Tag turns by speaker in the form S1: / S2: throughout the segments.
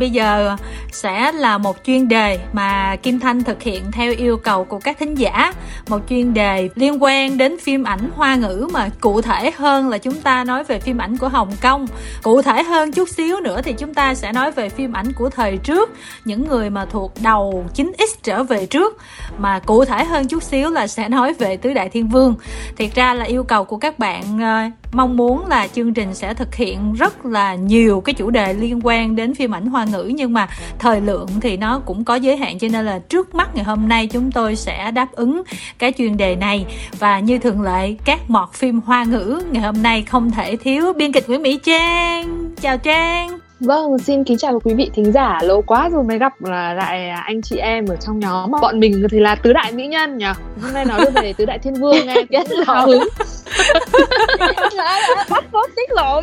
S1: Bây giờ sẽ là một chuyên đề mà Kim Thanh thực hiện theo yêu cầu của các thính giả. Một chuyên đề liên quan đến phim ảnh hoa ngữ mà cụ thể hơn là chúng ta nói về phim ảnh của Hồng Kông. Cụ thể hơn chút xíu nữa thì chúng ta sẽ nói về phim ảnh của thời trước, những người mà thuộc đầu 9X trở về trước. Mà cụ thể hơn chút xíu là sẽ nói về Tứ Đại Thiên Vương. Thiệt ra là yêu cầu của các bạn ờ, mong muốn là chương trình sẽ thực hiện rất là nhiều cái chủ đề liên quan đến phim ảnh hoa ngữ nhưng mà thời lượng thì nó cũng có giới hạn cho nên là trước mắt ngày hôm nay chúng tôi sẽ đáp ứng cái chuyên đề này và như thường lệ các mọt phim hoa ngữ ngày hôm nay không thể thiếu biên kịch Nguyễn Mỹ Trang chào Trang
S2: Vâng, xin kính chào quý vị thính giả. Lâu quá rồi mới gặp là lại anh chị em ở trong nhóm. Bọn mình thì là tứ đại mỹ nhân nhỉ. Hôm nay nói về tứ đại thiên vương nghe rất là hứng.
S3: Bắt phốt tiết lộ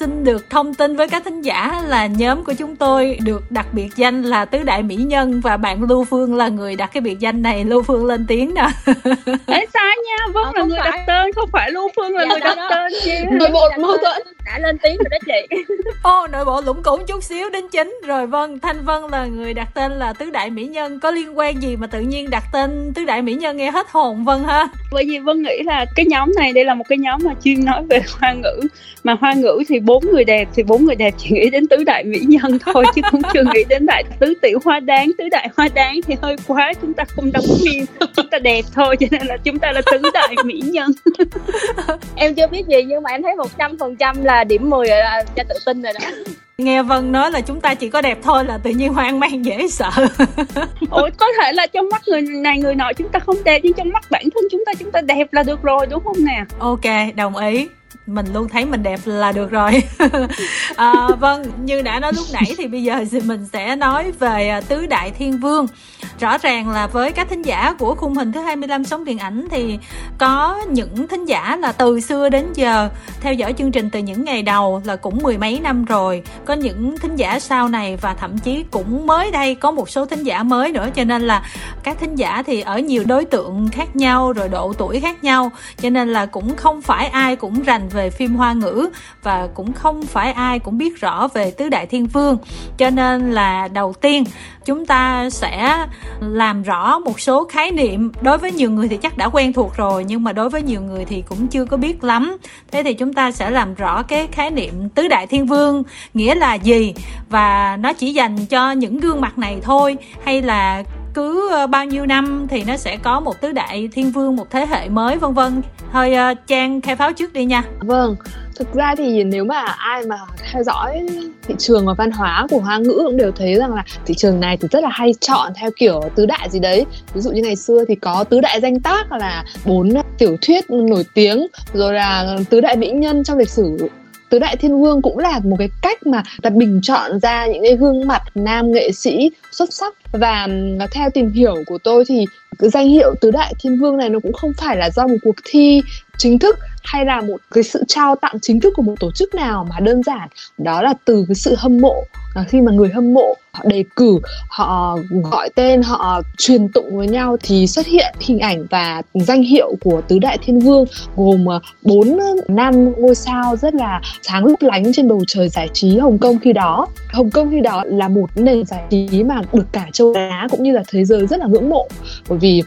S1: xin được thông tin với các thính giả là nhóm của chúng tôi được đặt biệt danh là tứ đại mỹ nhân và bạn lưu phương là người đặt cái biệt danh này. Lưu phương lên tiếng nè.
S3: Ê sai nha vâng à, là người phải. đặt tên không phải lưu phương là dạ, người đặt đó. tên
S2: gì nội bộ mâu thuẫn.
S3: Đã lên tiếng rồi đó chị.
S1: Ô nội bộ lũng củng chút xíu đến chính. Rồi vâng thanh vân là người đặt tên là tứ đại mỹ nhân. Có liên quan gì mà tự nhiên đặt tên tứ đại mỹ nhân nghe hết hồn vân ha?
S3: Bởi vì vân nghĩ là cái nhóm này, đây là một cái nhóm mà chuyên nói về hoa ngữ. Mà hoa ngữ thì bốn người đẹp, thì bốn người đẹp chỉ nghĩ đến tứ đại mỹ nhân thôi, chứ cũng chưa nghĩ đến đại tứ tiểu hoa đáng. Tứ đại hoa đáng thì hơi quá, chúng ta không đóng phim, chúng ta đẹp thôi, cho nên là chúng ta là tứ đại mỹ nhân.
S4: Em chưa biết gì, nhưng mà em thấy một trăm phần trăm là điểm 10 rồi là cho tự tin rồi đó
S1: nghe vân nói là chúng ta chỉ có đẹp thôi là tự nhiên hoang mang dễ sợ.
S3: Ủa có thể là trong mắt người này người nọ chúng ta không đẹp nhưng trong mắt bản thân chúng ta chúng ta đẹp là được rồi đúng không nè?
S1: Ok đồng ý mình luôn thấy mình đẹp là được rồi. À, vâng như đã nói lúc nãy thì bây giờ thì mình sẽ nói về à, tứ đại thiên vương. Rõ ràng là với các thính giả của khung hình thứ 25 sống điện ảnh thì có những thính giả là từ xưa đến giờ theo dõi chương trình từ những ngày đầu là cũng mười mấy năm rồi. Có những thính giả sau này và thậm chí cũng mới đây có một số thính giả mới nữa. Cho nên là các thính giả thì ở nhiều đối tượng khác nhau rồi độ tuổi khác nhau. Cho nên là cũng không phải ai cũng rành về về phim hoa ngữ và cũng không phải ai cũng biết rõ về tứ đại thiên vương. Cho nên là đầu tiên chúng ta sẽ làm rõ một số khái niệm. Đối với nhiều người thì chắc đã quen thuộc rồi, nhưng mà đối với nhiều người thì cũng chưa có biết lắm. Thế thì chúng ta sẽ làm rõ cái khái niệm tứ đại thiên vương nghĩa là gì. Và nó chỉ dành cho những gương mặt này thôi, hay là cứ ờ, bao nhiêu năm thì nó sẽ có một tứ đại thiên vương, một thế hệ mới, vân vân. Thôi ờ, trang khai pháo trước đi nha.
S2: Vâng thực ra thì nếu mà ai mà theo dõi thị trường và văn hóa của hoa ngữ cũng đều thấy rằng là thị trường này thì rất là hay chọn theo kiểu tứ đại gì đấy. Ví dụ như ngày xưa thì có tứ đại danh tác là bốn tiểu thuyết nổi tiếng, rồi là tứ đại mỹ nhân trong lịch sử. Tứ đại thiên vương cũng là một cái cách mà ta bình chọn ra những cái gương mặt nam nghệ sĩ xuất sắc và theo tìm hiểu của tôi thì cái danh hiệu tứ đại thiên vương này nó cũng không phải là do một cuộc thi chính thức hay là một cái sự trao tặng chính thức của một tổ chức nào mà đơn giản. Đó là từ cái sự hâm mộ. À, khi mà người hâm mộ họ đề cử họ gọi tên họ truyền tụng với nhau thì xuất hiện hình ảnh và danh hiệu của tứ đại thiên vương gồm ờ, bốn năm ngôi sao rất là sáng lấp lánh trên bầu trời giải trí Hồng Kông khi đó. Hồng Kông khi đó là một nền giải trí mà được cả châu Á cũng như là thế giới rất là ngưỡng mộ. Bởi vì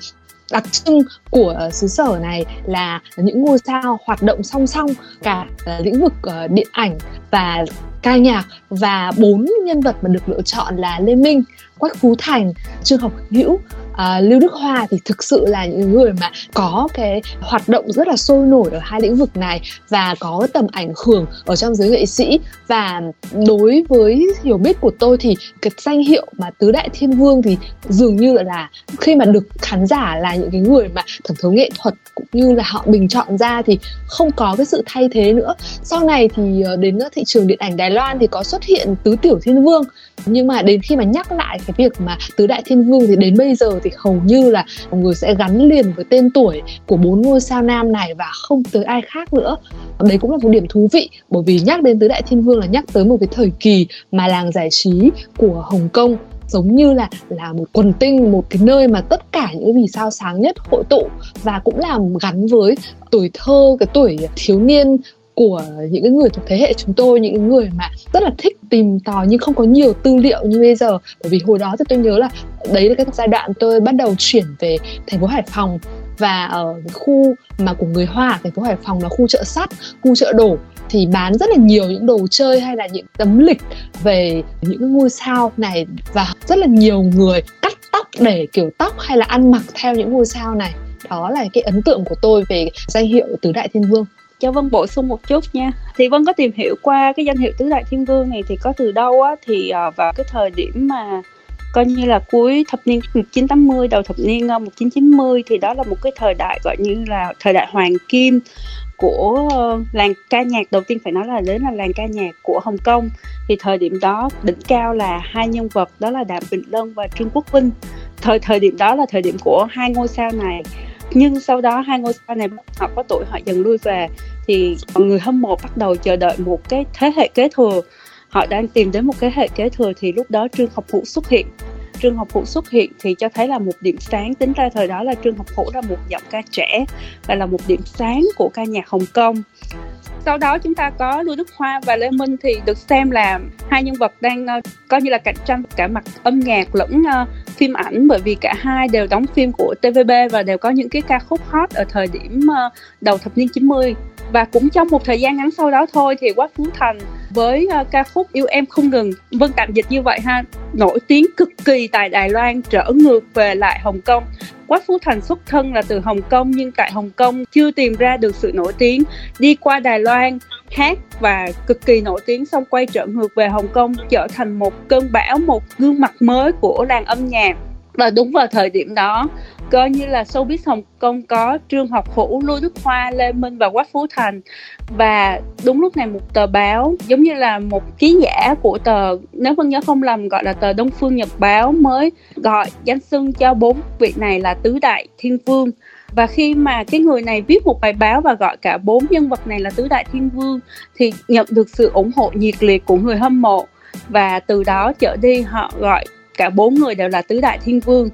S2: đặc trưng của xứ sở này là những ngôi sao hoạt động song song cả ờ, lĩnh vực ờ, điện ảnh và ca nhạc và bốn nhân vật mà được lựa chọn là Lê Minh, Quách Phú Thành, Trương Học Hữu à, Lưu Đức Hoa thì thực sự là những người mà có cái hoạt động rất là sôi nổi ở hai lĩnh vực này và có tầm ảnh hưởng ở trong giới nghệ sĩ. Và đối với hiểu biết của tôi thì cái danh hiệu mà tứ đại thiên vương thì dường như là khi mà được khán giả là những cái người mà thẩm thấu nghệ thuật cũng như là họ bình chọn ra thì không có cái sự thay thế nữa. Sau này thì ờ, đến thị trường điện ảnh Đài Loan thì có xuất hiện tứ tiểu thiên vương. Nhưng mà đến khi mà nhắc lại cái việc mà tứ đại thiên vương thì đến bây giờ thì hầu như là mọi người sẽ gắn liền với tên tuổi của bốn ngôi sao nam này và không tới ai khác nữa. Đấy cũng là một điểm thú vị, bởi vì nhắc đến tứ đại thiên vương là nhắc tới một cái thời kỳ mà làng giải trí của hồng kông giống như là là một quần tinh, một cái nơi mà tất cả những vì sao sáng nhất hội tụ và cũng làm gắn với tuổi thơ, cái tuổi thiếu niên của những cái người thuộc thế hệ chúng tôi những người mà rất là thích tìm tòi nhưng không có nhiều tư liệu như bây giờ. Bởi vì hồi đó thì tôi nhớ là đấy là cái giai đoạn tôi bắt đầu chuyển về thành phố Hải Phòng. Và ở khu mà của người Hoa thành phố Hải Phòng là khu chợ sắt, khu chợ đổ. Thì bán rất là nhiều những đồ chơi hay là những tấm lịch về những ngôi sao này. Và rất là nhiều người cắt tóc để kiểu tóc hay là ăn mặc theo những ngôi sao này. Đó là cái ấn tượng của tôi về danh hiệu tứ đại thiên vương
S3: cho Vân bổ sung một chút nha. Thì Vân có tìm hiểu qua cái danh hiệu tứ đại thiên vương này thì có từ đâu á, thì à, vào cái thời điểm mà coi như là cuối thập niên ừ, 1980 đầu thập niên ờ, 1990 thì đó là một cái thời đại, gọi như là, thời đại hoàng kim của ờ, làng ca nhạc. Đầu tiên phải nói là đến là làng ca nhạc của Hồng Kông. Thì thời điểm đó đỉnh cao là hai nhân vật, đó là Đàm Vĩnh Lân và Trương Quốc Vinh. Thời thời điểm đó là thời điểm của hai ngôi sao này nhưng sau đó hai ngôi sao này họ có tuổi họ dần lui về. Thì mọi người hâm mộ bắt đầu chờ đợi một cái thế hệ kế thừa. Họ đang tìm đến một cái hệ kế thừa thì lúc đó trương học hữu xuất hiện. Trương học hữu xuất hiện thì cho thấy là một điểm sáng. Tính ra thời đó là trương học hữu là một giọng ca trẻ và là một điểm sáng của ca nhạc hồng kông sau đó chúng ta có Lưu Đức Hoa và Lê Minh thì được xem là hai nhân vật đang uh, coi như là cạnh tranh cả mặt âm nhạc lẫn uh, phim ảnh. Bởi vì cả hai đều đóng phim của TVB và đều có những cái ca khúc hot ở thời điểm uh, đầu thập niên 90 và cũng trong một thời gian ngắn sau đó thôi thì Quách Phú Thành với uh, ca khúc Yêu Em Không Ngừng. Vân tạm dịch như vậy ha. Nổi tiếng cực kỳ tại Đài Loan trở ngược về lại Hồng Kông. Quách Phú Thành xuất thân là từ Hồng Kông nhưng tại Hồng Kông chưa tìm ra được sự nổi tiếng. Đi qua Đài Loan hát và cực kỳ nổi tiếng xong quay trở ngược về Hồng Kông trở thành một cơn bão một gương mặt mới của làng âm nhạc và đúng vào thời điểm đó coi như là showbiz Hồng Kông có Trương Học Hữu, Lưu Đức Hoa, Lê Minh và Quách Phú Thành. Và đúng lúc này một tờ báo giống như là một ký giả của tờ nếu Vân nhớ không lầm gọi là tờ Đông Phương Nhật Báo mới gọi danh xưng cho bốn vị này là tứ đại thiên vương. Và khi mà cái người này viết một bài báo và gọi cả bốn nhân vật này là tứ đại thiên vương thì nhận được sự ủng hộ nhiệt liệt của người hâm mộ. Và từ đó trở đi họ gọi cả bốn người đều là tứ đại thiên vương.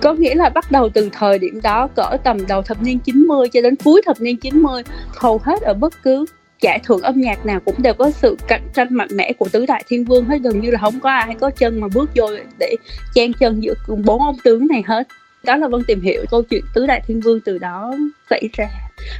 S3: Có nghĩa là bắt đầu từ thời điểm đó, cỡ tầm đầu thập niên 90 cho đến cuối thập niên 90 hầu hết ở bất cứ giải thưởng âm nhạc nào cũng đều có sự cạnh tranh mạnh mẽ của tứ đại thiên vương hết. Gần như là không có ai có chân mà bước vô để chen chân giữa bốn ông tướng này hết. Đó là vân tìm hiểu câu chuyện tứ đại thiên vương từ đó xảy ra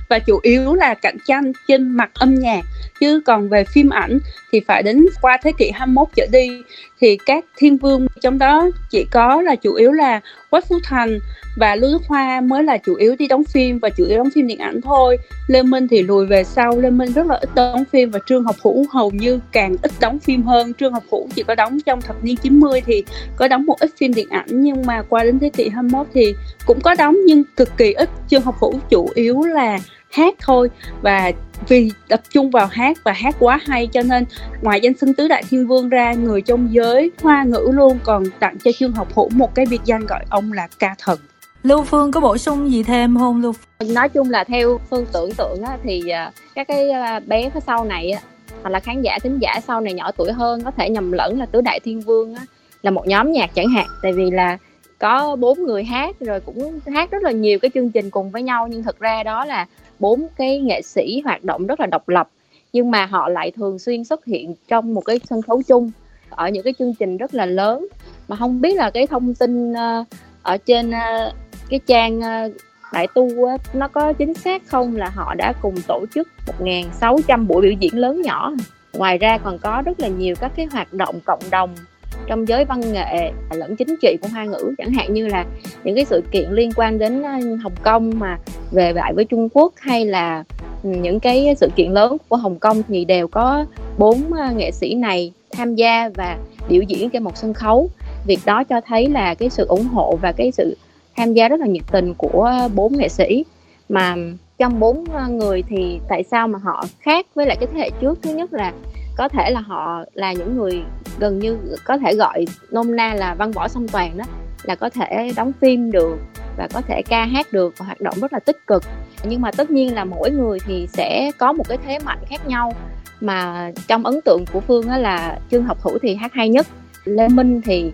S3: và chủ yếu là cạnh tranh trên mặt âm nhạc. Chứ còn về phim ảnh thì phải đến qua thế kỷ 21 trở đi, thì các thiên vương trong đó chỉ có là chủ yếu là Quách Phú Thành và Lưu Đức Hoa mới là chủ yếu đi đóng phim và chủ yếu đóng phim điện ảnh thôi. Lê Minh thì lùi về sau. Lê Minh rất là ít đóng phim và Trương Học Hữu hầu như càng ít đóng phim hơn. Trương Học Hữu chỉ có đóng trong thập niên 90 thì có đóng một ít phim điện ảnh, nhưng mà qua đến thế kỷ 21 thì cũng có đóng nhưng cực kỳ ít. Trương Học Hữu chủ yếu là hát thôi. Và vì tập trung vào hát và hát quá hay cho nên ngoài danh xưng tứ đại thiên vương ra người trong giới hoa ngữ luôn còn tặng cho trương học hữu một cái biệt danh gọi ông là ca thần.
S1: Lưu Phương có bổ sung gì thêm không Lưu?
S4: Nói chung là theo Phương tưởng tượng á, thì à, các cái à, bé phía sau này hoặc là khán giả thính giả sau này nhỏ tuổi hơn có thể nhầm lẫn là tứ đại thiên vương á, là một nhóm nhạc chẳng hạn. Tại vì là có bốn người hát rồi cũng hát rất là nhiều cái chương trình cùng với nhau, nhưng thực ra đó là bốn cái nghệ sĩ hoạt động rất là độc lập, nhưng mà họ lại thường xuyên xuất hiện trong một cái sân khấu chung, ở những cái chương trình rất là lớn. Mà không biết là cái thông tin ờ, ở trên ờ, cái trang ờ, đại tu nó có chính xác không là họ đã cùng tổ chức 1.600 buổi biểu diễn lớn nhỏ ngoài ra còn có rất là nhiều các cái hoạt động cộng đồng trong giới văn nghệ à, lẫn chính trị của hoa ngữ. Chẳng hạn như là những cái sự kiện liên quan đến à, Hồng Kông mà về lại với Trung Quốc hay là ừ, những cái sự kiện lớn của Hồng Kông thì đều có bốn à, nghệ sĩ này tham gia và biểu diễn trên một sân khấu. Việc đó cho thấy là cái sự ủng hộ và cái sự tham gia rất là nhiệt tình của bốn nghệ sĩ. Mà trong bốn người thì tại sao mà họ khác với lại cái thế hệ trước? Thứ nhất là có thể là họ là những người gần như có thể gọi nôm na là văn võ song toàn đó, là có thể đóng phim được và có thể ca hát được và hoạt động rất là tích cực. Nhưng mà tất nhiên là mỗi người thì sẽ có một cái thế mạnh khác nhau. Mà trong ấn tượng của phương á là trương học hữu thì hát hay nhất. Lê minh thì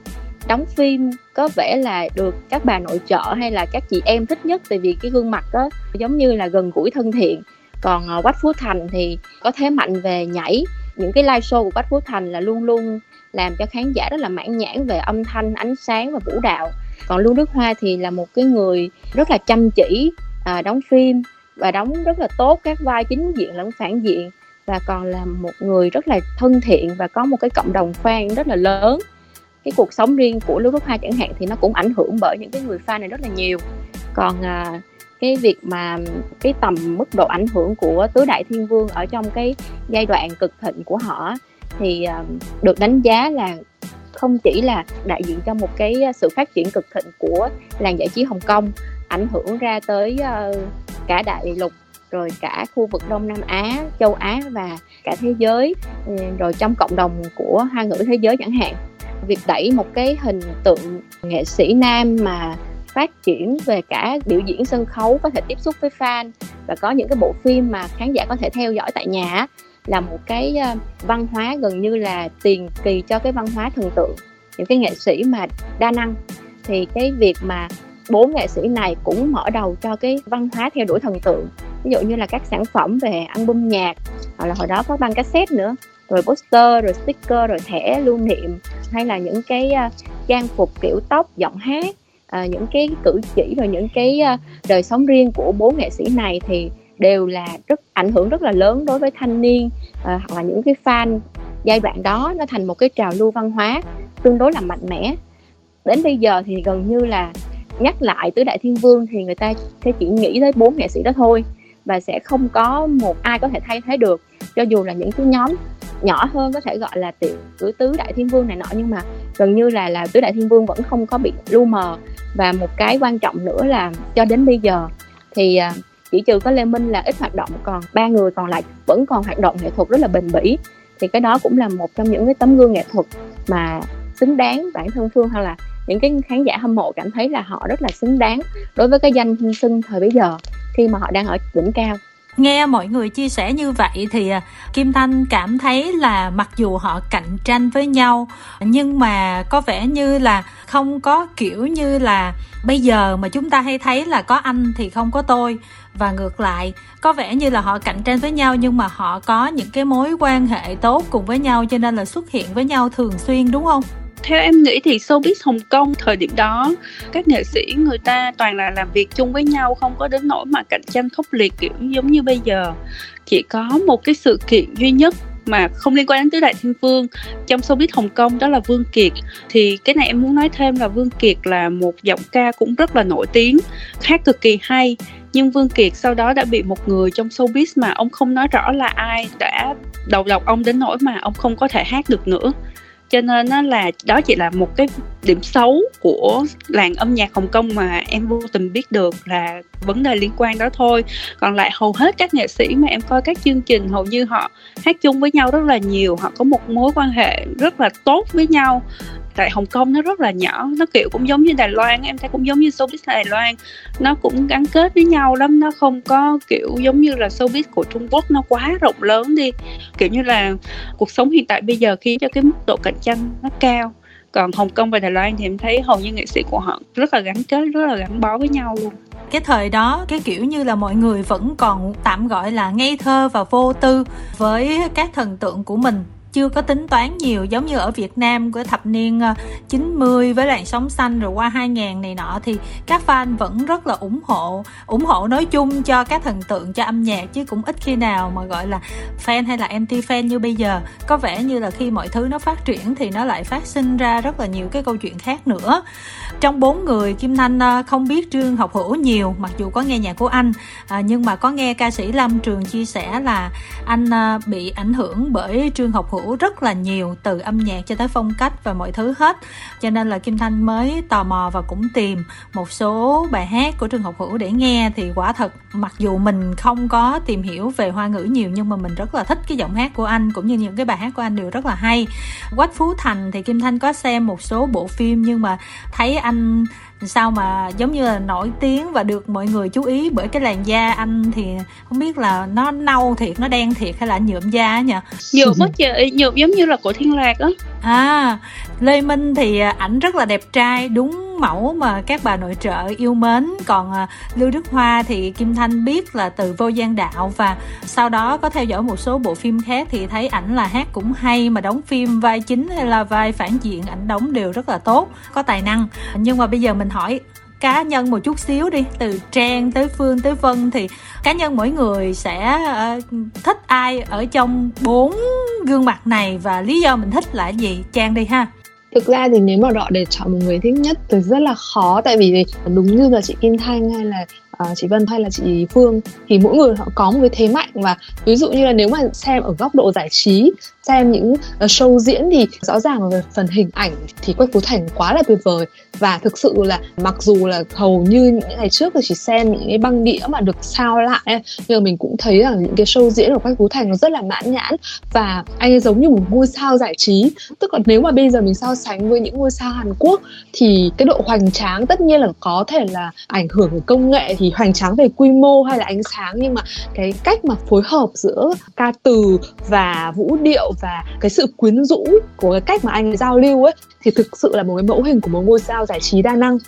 S4: đóng phim có vẻ là được các bà nội trợ hay là các chị em thích nhất tại vì cái gương mặt đó giống như là gần gũi thân thiện. Còn ờ, Quách Phú Thành thì có thế mạnh về nhảy những cái live show của Quách Phú Thành là luôn luôn làm cho khán giả rất là mãn nhãn về âm thanh ánh sáng và vũ đạo. Còn Lưu Đức Hoa thì là một cái người rất là chăm chỉ à, đóng phim và đóng rất là tốt các vai chính diện lẫn phản diện và còn là một người rất là thân thiện và có một cái cộng đồng fan rất là lớn. Cái cuộc sống riêng của Lưu Đức Hoa chẳng hạn thì nó cũng ảnh hưởng bởi những cái người fan này rất là nhiều. Còn à, cái việc mà cái tầm mức độ ảnh hưởng của tứ đại thiên vương ở trong cái giai đoạn cực thịnh của họ thì ờ, được đánh giá là không chỉ là đại diện cho một cái sự phát triển cực thịnh của làng giải trí Hồng Kông ảnh hưởng ra tới ờ, cả đại lục rồi cả khu vực Đông Nam Á, châu Á và cả thế giới ừ, rồi trong cộng đồng của hoa ngữ thế giới chẳng hạn. Việc đẩy một cái hình tượng nghệ sĩ nam mà phát triển về cả biểu diễn sân khấu có thể tiếp xúc với fan và có những cái bộ phim mà khán giả có thể theo dõi tại nhà là một cái ờ, văn hóa gần như là tiền kỳ cho cái văn hóa thần tượng. Những cái nghệ sĩ mà đa năng thì cái việc mà bốn nghệ sĩ này cũng mở đầu cho cái văn hóa theo đuổi thần tượng. Ví dụ như là các sản phẩm về album nhạc, hoặc là hồi đó có băng cassette nữa, rồi poster, rồi sticker, rồi thẻ lưu niệm, hay là những cái ờ, trang phục kiểu tóc, giọng hát à, những cái cử chỉ rồi những cái à, đời sống riêng của bốn nghệ sĩ này thì đều là rất ảnh hưởng rất là lớn đối với thanh niên à, hoặc là những cái fan giai đoạn đó. Nó thành một cái trào lưu văn hóa tương đối là mạnh mẽ. Đến bây giờ thì gần như là nhắc lại tứ đại thiên vương thì người ta sẽ chỉ nghĩ tới bốn nghệ sĩ đó thôi và sẽ không có một ai có thể thay thế được cho dù là những cái nhóm nhỏ hơn, có thể gọi là tiểu tứ tứ đại thiên vương này nọ, nhưng mà gần như là là tứ đại thiên vương vẫn không có bị lu mờ. Và một cái quan trọng nữa là cho đến bây giờ thì à, chỉ trừ có lê minh là ít hoạt động, còn ba người còn lại vẫn còn hoạt động nghệ thuật rất là bền bỉ. Thì cái đó cũng là một trong những cái tấm gương nghệ thuật mà xứng đáng bản thân phương, hay là những cái khán giả hâm mộ cảm thấy là họ rất là xứng đáng đối với cái danh xưng thời bây giờ khi mà họ đang ở đỉnh cao
S1: nghe mọi người chia sẻ như vậy thì à, kim thanh cảm thấy là mặc dù họ cạnh tranh với nhau, nhưng mà có vẻ như là không có kiểu như là bây giờ mà chúng ta hay thấy là có anh thì không có tôi. Và ngược lại, có vẻ như là họ cạnh tranh với nhau nhưng mà họ có những cái mối quan hệ tốt cùng với nhau cho nên là xuất hiện với nhau thường xuyên, đúng không?
S3: Theo em nghĩ thì showbiz Hồng Kông thời điểm đó, các nghệ sĩ người ta toàn là làm việc chung với nhau, không có đến nỗi mà cạnh tranh khốc liệt, kiểu giống như bây giờ. Chỉ có một cái sự kiện duy nhất mà không liên quan đến tứ đại thiên vương trong showbiz Hồng Kông, đó là Vương Kiệt. Thì cái này em muốn nói thêm là Vương Kiệt là một giọng ca cũng rất là nổi tiếng, hát cực kỳ hay. Nhưng Vương Kiệt sau đó đã bị một người trong showbiz mà ông không nói rõ là ai đã đầu độc ông đến nỗi mà ông không có thể hát được nữa cho nên nó là đó chỉ là một cái điểm xấu của làng âm nhạc Hồng Kông mà em vô tình biết được là vấn đề liên quan đó thôi. Còn lại hầu hết các nghệ sĩ mà em coi các chương trình, hầu như họ hát chung với nhau rất là nhiều, họ có một mối quan hệ rất là tốt với nhau tại Hồng Kông nó rất là nhỏ, nó kiểu cũng giống như Đài Loan, em thấy cũng giống như showbiz Đài Loan. Nó cũng gắn kết với nhau lắm, nó không có kiểu giống như là showbiz của Trung Quốc, nó quá rộng lớn đi. Kiểu như là cuộc sống hiện tại bây giờ khiến cho cái mức độ cạnh tranh nó cao. Còn Hồng Kông và Đài Loan thì em thấy hầu như nghệ sĩ của họ rất là gắn kết, rất là gắn bó với nhau luôn.
S1: Cái thời đó, cái kiểu như là mọi người vẫn còn tạm gọi là ngây thơ và vô tư với các thần tượng của mình chưa có tính toán nhiều, giống như ở Việt Nam của thập niên ờ, 90 với làn sóng xanh rồi qua 2000 này nọ, thì các fan vẫn rất là ủng hộ ủng hộ nói chung cho các thần tượng, cho âm nhạc, chứ cũng ít khi nào mà, gọi là, fan hay là anti fan như bây giờ. Có vẻ như là khi mọi thứ nó phát triển thì nó lại phát sinh ra rất là nhiều cái câu chuyện khác nữa. Trong bốn người, Kim Thanh ờ, không biết Trương Học Hữu nhiều, mặc dù có nghe nhạc của anh à, nhưng mà có nghe ca sĩ Lâm Trường chia sẻ là anh ờ, bị ảnh hưởng bởi Trương Học Hữu rất là nhiều từ âm nhạc cho tới phong cách và mọi thứ hết. Cho nên là kim thanh mới tò mò và cũng tìm một số bài hát của Trường học hữu để nghe. Thì quả thật, mặc dù mình không có tìm hiểu về hoa ngữ nhiều, nhưng mà mình rất là thích cái giọng hát của anh, cũng như những cái bài hát của anh đều rất là hay. Quách phú thành thì kim thanh có xem một số bộ phim, nhưng mà thấy anh sao mà giống như là nổi tiếng và được mọi người chú ý? Bởi cái làn da anh thì không biết là nó nâu thiệt nó đen thiệt hay là nhuộm da nhỉ?
S3: Nhuộm mất chị nhuộm giống như là của thiên lạc á.
S1: À, Lê Minh thì à, ảnh rất là đẹp trai, đúng mẫu mà các bà nội trợ yêu mến. Còn à, Lưu Đức Hoa thì Kim Thanh biết là từ Vô Gian Đạo và sau đó có theo dõi một số bộ phim khác thì thấy ảnh là hát cũng hay mà đóng phim vai chính hay là vai phản diện ảnh đóng đều rất là tốt, có tài năng. Nhưng mà bây giờ mình hỏi cá nhân một chút xíu đi từ trang tới phương tới vân thì cá nhân mỗi người sẽ uh, thích ai ở trong bốn gương mặt này và lý do mình thích là gì trang đi ha
S2: thực ra thì nếu mà đọ để chọn một người thích nhất thì rất là khó tại vì đúng như là chị Kim Thanh hay là uh, chị Vân hay là chị Phương thì mỗi người họ có một cái thế mạnh. Và ví dụ như là nếu mà xem ở góc độ giải trí xem những ờ, show diễn thì rõ ràng là về phần hình ảnh thì Quách Phú Thành quá là tuyệt vời. Và thực sự là mặc dù là hầu như những ngày trước thì chỉ xem những cái băng đĩa mà được sao lại nhưng mà mình cũng thấy là những cái show diễn của Quách Phú Thành nó rất là mãn nhãn. Và anh ấy giống như một ngôi sao giải trí. Tức là nếu mà bây giờ mình so sánh với những ngôi sao Hàn Quốc thì cái độ hoành tráng tất nhiên là có thể là ảnh hưởng của công nghệ thì hoành tráng về quy mô hay là ánh sáng. Nhưng mà cái cách mà phối hợp giữa ca từ và vũ điệu và cái sự quyến rũ của cái cách mà anh giao lưu ấy, thì thực sự là một cái mẫu hình của một ngôi sao giải trí đa năng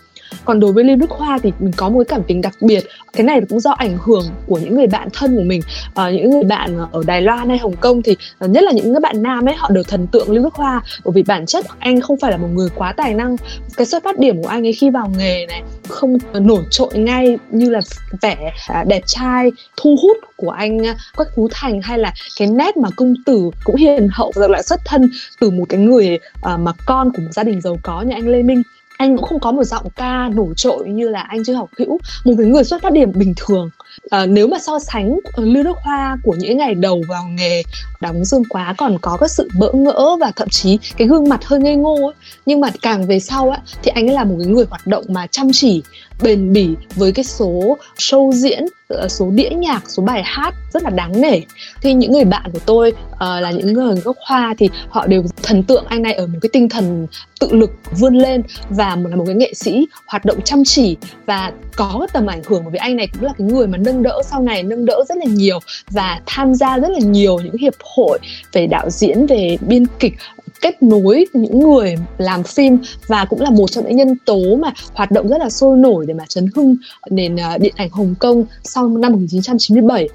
S2: còn đối với Lưu Đức Hoa thì mình có một cái cảm tình đặc biệt. Cái này cũng do ảnh hưởng của những người bạn thân của mình. À, những người bạn ở Đài Loan hay Hồng Kông thì ờ, nhất là những cái bạn nam ấy họ đều thần tượng Lưu Đức Hoa. Bởi vì bản chất anh không phải là một người quá tài năng. Cái xuất phát điểm của anh ấy khi vào nghề này không nổi trội ngay như là vẻ à, đẹp trai thu hút của anh à, Quách Phú Thành hay là cái nét mà công tử cũng hiền hậu và lại xuất thân từ một cái người à, mà con của một gia đình giàu có như anh Lê Minh anh cũng không có một giọng ca nổi trội như là anh chưa học hữu một cái người xuất phát điểm bình thường à, nếu mà so sánh ờ, lưu đức hoa của những ngày đầu vào nghề đóng dương quá còn có cái sự bỡ ngỡ và thậm chí cái gương mặt hơi ngây ngô ấy. nhưng mà càng về sau á thì anh ấy là một cái người hoạt động mà chăm chỉ bền bỉ với cái số show diễn ờ, số đĩa nhạc số bài hát rất là đáng nể. Thì những người bạn của tôi uh, là những người gốc hoa thì họ đều thần tượng anh này ở một cái tinh thần tự lực vươn lên và là một cái nghệ sĩ hoạt động chăm chỉ và có tầm ảnh hưởng bởi vì anh này cũng là cái người mà nâng đỡ sau này nâng đỡ rất là nhiều và tham gia rất là nhiều những hiệp hội về đạo diễn về biên kịch kết nối những người làm phim và cũng là một trong những nhân tố mà hoạt động rất là sôi nổi để mà chấn hưng nền ờ, điện ảnh Hồng Kông sau năm 1997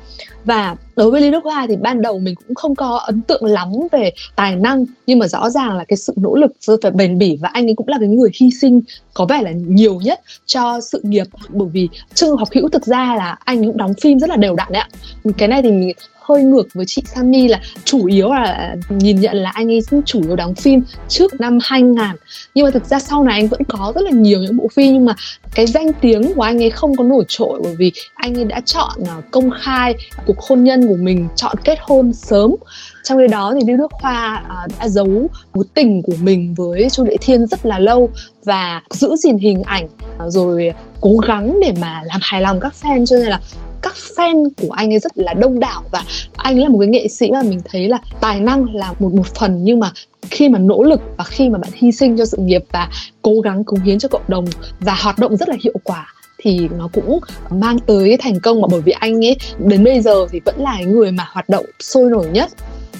S2: và đối với Lý Đức Hoa thì ban đầu mình cũng không có ấn tượng lắm về tài năng, nhưng mà rõ ràng là cái sự nỗ lực phải bền bỉ và anh ấy cũng là cái người hy sinh có vẻ là nhiều nhất cho sự nghiệp. Bởi vì Trương Học Hữu thực ra là anh cũng đóng phim rất là đều đặn đấy ạ. Cái này thì mình hơi ngược với chị Sammy là chủ yếu là nhìn nhận là anh ấy chủ yếu đóng phim trước năm 2000 nhưng mà thực ra sau này anh vẫn có rất là nhiều những bộ phim, nhưng mà cái danh tiếng của anh ấy không có nổi trội bởi vì anh ấy đã chọn à, công khai cuộc hôn nhân của mình, chọn kết hôn sớm. Trong khi đó thì Lưu Đức Hoa à, đã giấu mối tình của mình với Chu Lệ Thiên rất là lâu và giữ gìn hình ảnh à, rồi cố gắng để mà làm hài lòng các fan. Cho nên là các fan của anh ấy rất là đông đảo và anh là một cái nghệ sĩ mà mình thấy là tài năng là một một phần nhưng mà khi mà nỗ lực và khi mà bạn hy sinh cho sự nghiệp và cố gắng cống hiến cho cộng đồng và hoạt động rất là hiệu quả thì nó cũng mang tới thành công mà bởi vì anh ấy đến bây giờ thì vẫn là người mà hoạt động sôi nổi nhất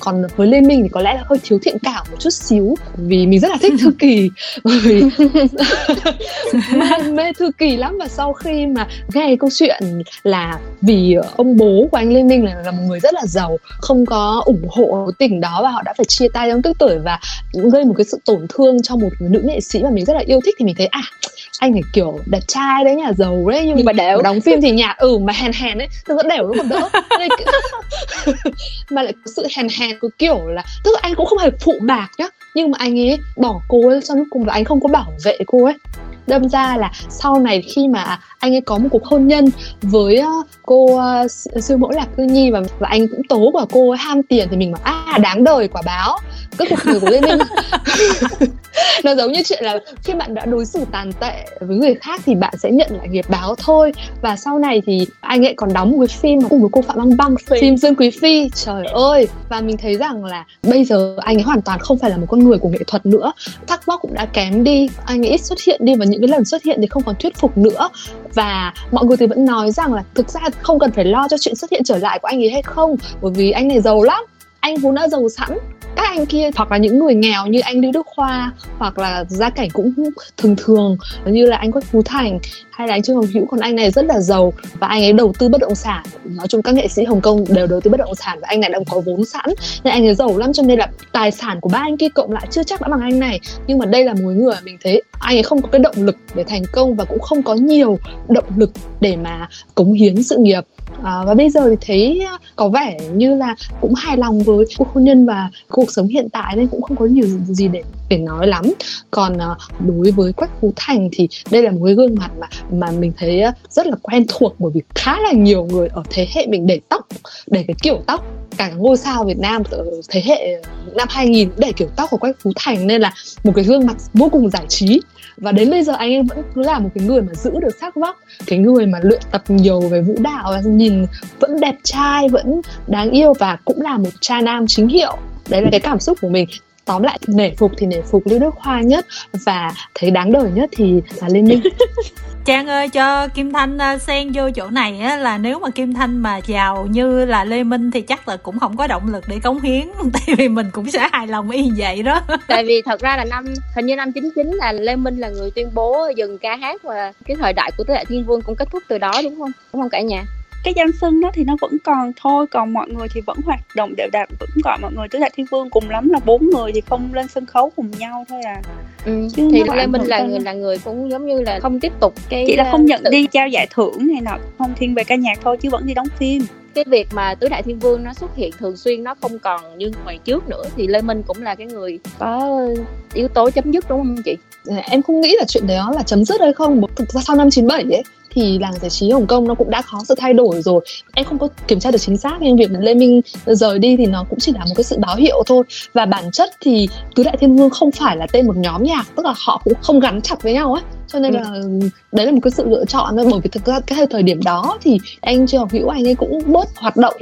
S2: còn với Lê Minh thì có lẽ là hơi thiếu thiện cảm một chút xíu vì mình rất là thích Thư Kỳ. Bởi vì mê Thư Kỳ lắm và sau khi mà nghe câu chuyện là vì ông bố của anh Lê Minh là, là một người rất là giàu không có ủng hộ cái tình đó và họ đã phải chia tay trong tức tuổi và gây một cái sự tổn thương cho một nữ nghệ sĩ mà mình rất là yêu thích thì mình thấy à anh phải kiểu đẹp trai đấy nhà giàu đấy nhưng, mà đều đóng phim thì nhạt ừ mà hèn hèn ấy thực ra đều nó còn đỡ. Mà lại có sự hèn hèn có kiểu là tức là anh cũng không hề phụ bạc nhá nhưng mà anh ấy bỏ cô ấy trong lúc cùng và anh không có bảo vệ cô ấy. Đâm ra là sau này khi mà anh ấy có một cuộc hôn nhân với uh, cô uh, sư mẫu lạc cư nhi và và anh cũng tố của cô ấy ham tiền thì mình bảo à đáng đời quả báo cái cuộc đời của lê minh nó giống như chuyện là khi bạn đã đối xử tàn tệ với người khác thì bạn sẽ nhận lại nghiệp báo thôi. Và sau này thì anh ấy còn đóng một cái phim cùng với cô phạm băng băng phim, phim dương quý phi. Trời ơi! Và mình thấy rằng là bây giờ anh ấy hoàn toàn không phải là một con người của nghệ thuật nữa. Thắc mắc cũng đã kém đi. Anh ấy ít xuất hiện đi và những cái lần xuất hiện thì không còn thuyết phục nữa. Và mọi người thì vẫn nói rằng là thực ra không cần phải lo cho chuyện xuất hiện trở lại của anh ấy hay không bởi vì anh này giàu lắm anh vốn đã giàu sẵn. Các anh kia, hoặc là những người nghèo như anh Lưu Đức Khoa, hoặc là gia cảnh cũng thường thường, như là anh Quách Phú Thành hay là anh Trương Hồng Hữu còn anh này rất là giàu và anh ấy đầu tư bất động sản. Nói chung các nghệ sĩ Hồng Kông đều đầu tư bất động sản và anh này đang có vốn sẵn. Nên anh ấy giàu lắm cho nên là tài sản của ba anh kia cộng lại chưa chắc đã bằng anh này. Nhưng mà đây là một người mình thấy anh ấy không có cái động lực để thành công và cũng không có nhiều động lực để mà cống hiến sự nghiệp. À, và bây giờ thì thấy à, có vẻ như là cũng hài lòng với cuộc hôn nhân và cuộc sống hiện tại nên cũng không có nhiều gì để để nói lắm. Còn à, đối với quách phú thành thì đây là một cái gương mặt mà mà mình thấy rất là quen thuộc bởi vì khá là nhiều người ở thế hệ mình để tóc, để cái kiểu tóc cả ngôi sao Việt Nam ở thế hệ năm 2000 để kiểu tóc của Quách Phú Thành nên là một cái gương mặt vô cùng giải trí. Và đến bây giờ anh em vẫn cứ là một cái người mà giữ được sắc vóc, cái người mà luyện tập nhiều về vũ đạo, và nhìn vẫn đẹp trai, vẫn đáng yêu và cũng là một cha nam chính hiệu. Đấy là cái cảm xúc của mình tóm lại nể phục thì nể phục lưu đức hoa nhất và thấy đáng đời nhất thì là lê minh
S1: Trang ơi cho Kim Thanh uh, xen vô chỗ này á, là nếu mà Kim Thanh mà giàu như là Lê Minh thì chắc là cũng không có động lực để cống hiến tại vì mình cũng sẽ hài lòng y vậy đó.
S4: tại vì thật ra là năm hình như năm 99 là Lê Minh là người tuyên bố dừng ca hát và cái thời đại của Tứ Đại Thiên Vương cũng kết thúc từ đó đúng không? Đúng không cả nhà?
S3: Cái danh xưng đó thì nó vẫn còn thôi còn mọi người thì vẫn hoạt động đều đặn vẫn gọi mọi người tứ đại thiên vương cùng lắm là bốn người thì không lên sân khấu cùng nhau thôi à.
S4: Ừ, Chứ thì lê minh là người là người cũng giống như là không tiếp tục cái
S3: chỉ là không nhận tự... đi trao giải thưởng này nọ không thiên về ca nhạc thôi chứ vẫn đi đóng phim.
S4: Cái việc mà tứ đại thiên vương nó xuất hiện thường xuyên nó không còn như ngày trước nữa thì lê minh cũng là cái người có yếu tố chấm dứt đúng không chị?
S2: Em không nghĩ là chuyện đó là chấm dứt hay không. Thực ra sau năm 97 ấy thì làng giải trí Hồng Kông nó cũng đã có sự thay đổi rồi. Em không có kiểm tra được chính xác nhưng việc Lê Minh rời đi thì nó cũng chỉ là một cái sự báo hiệu thôi. Và bản chất thì tứ đại thiên vương không phải là tên một nhóm nhạc tức là họ cũng không gắn chặt với nhau ấy cho nên ừ. là đấy là một cái sự lựa chọn thôi bởi vì thực ra cái thời điểm đó thì anh Trương Học Hữu anh ấy cũng bớt hoạt động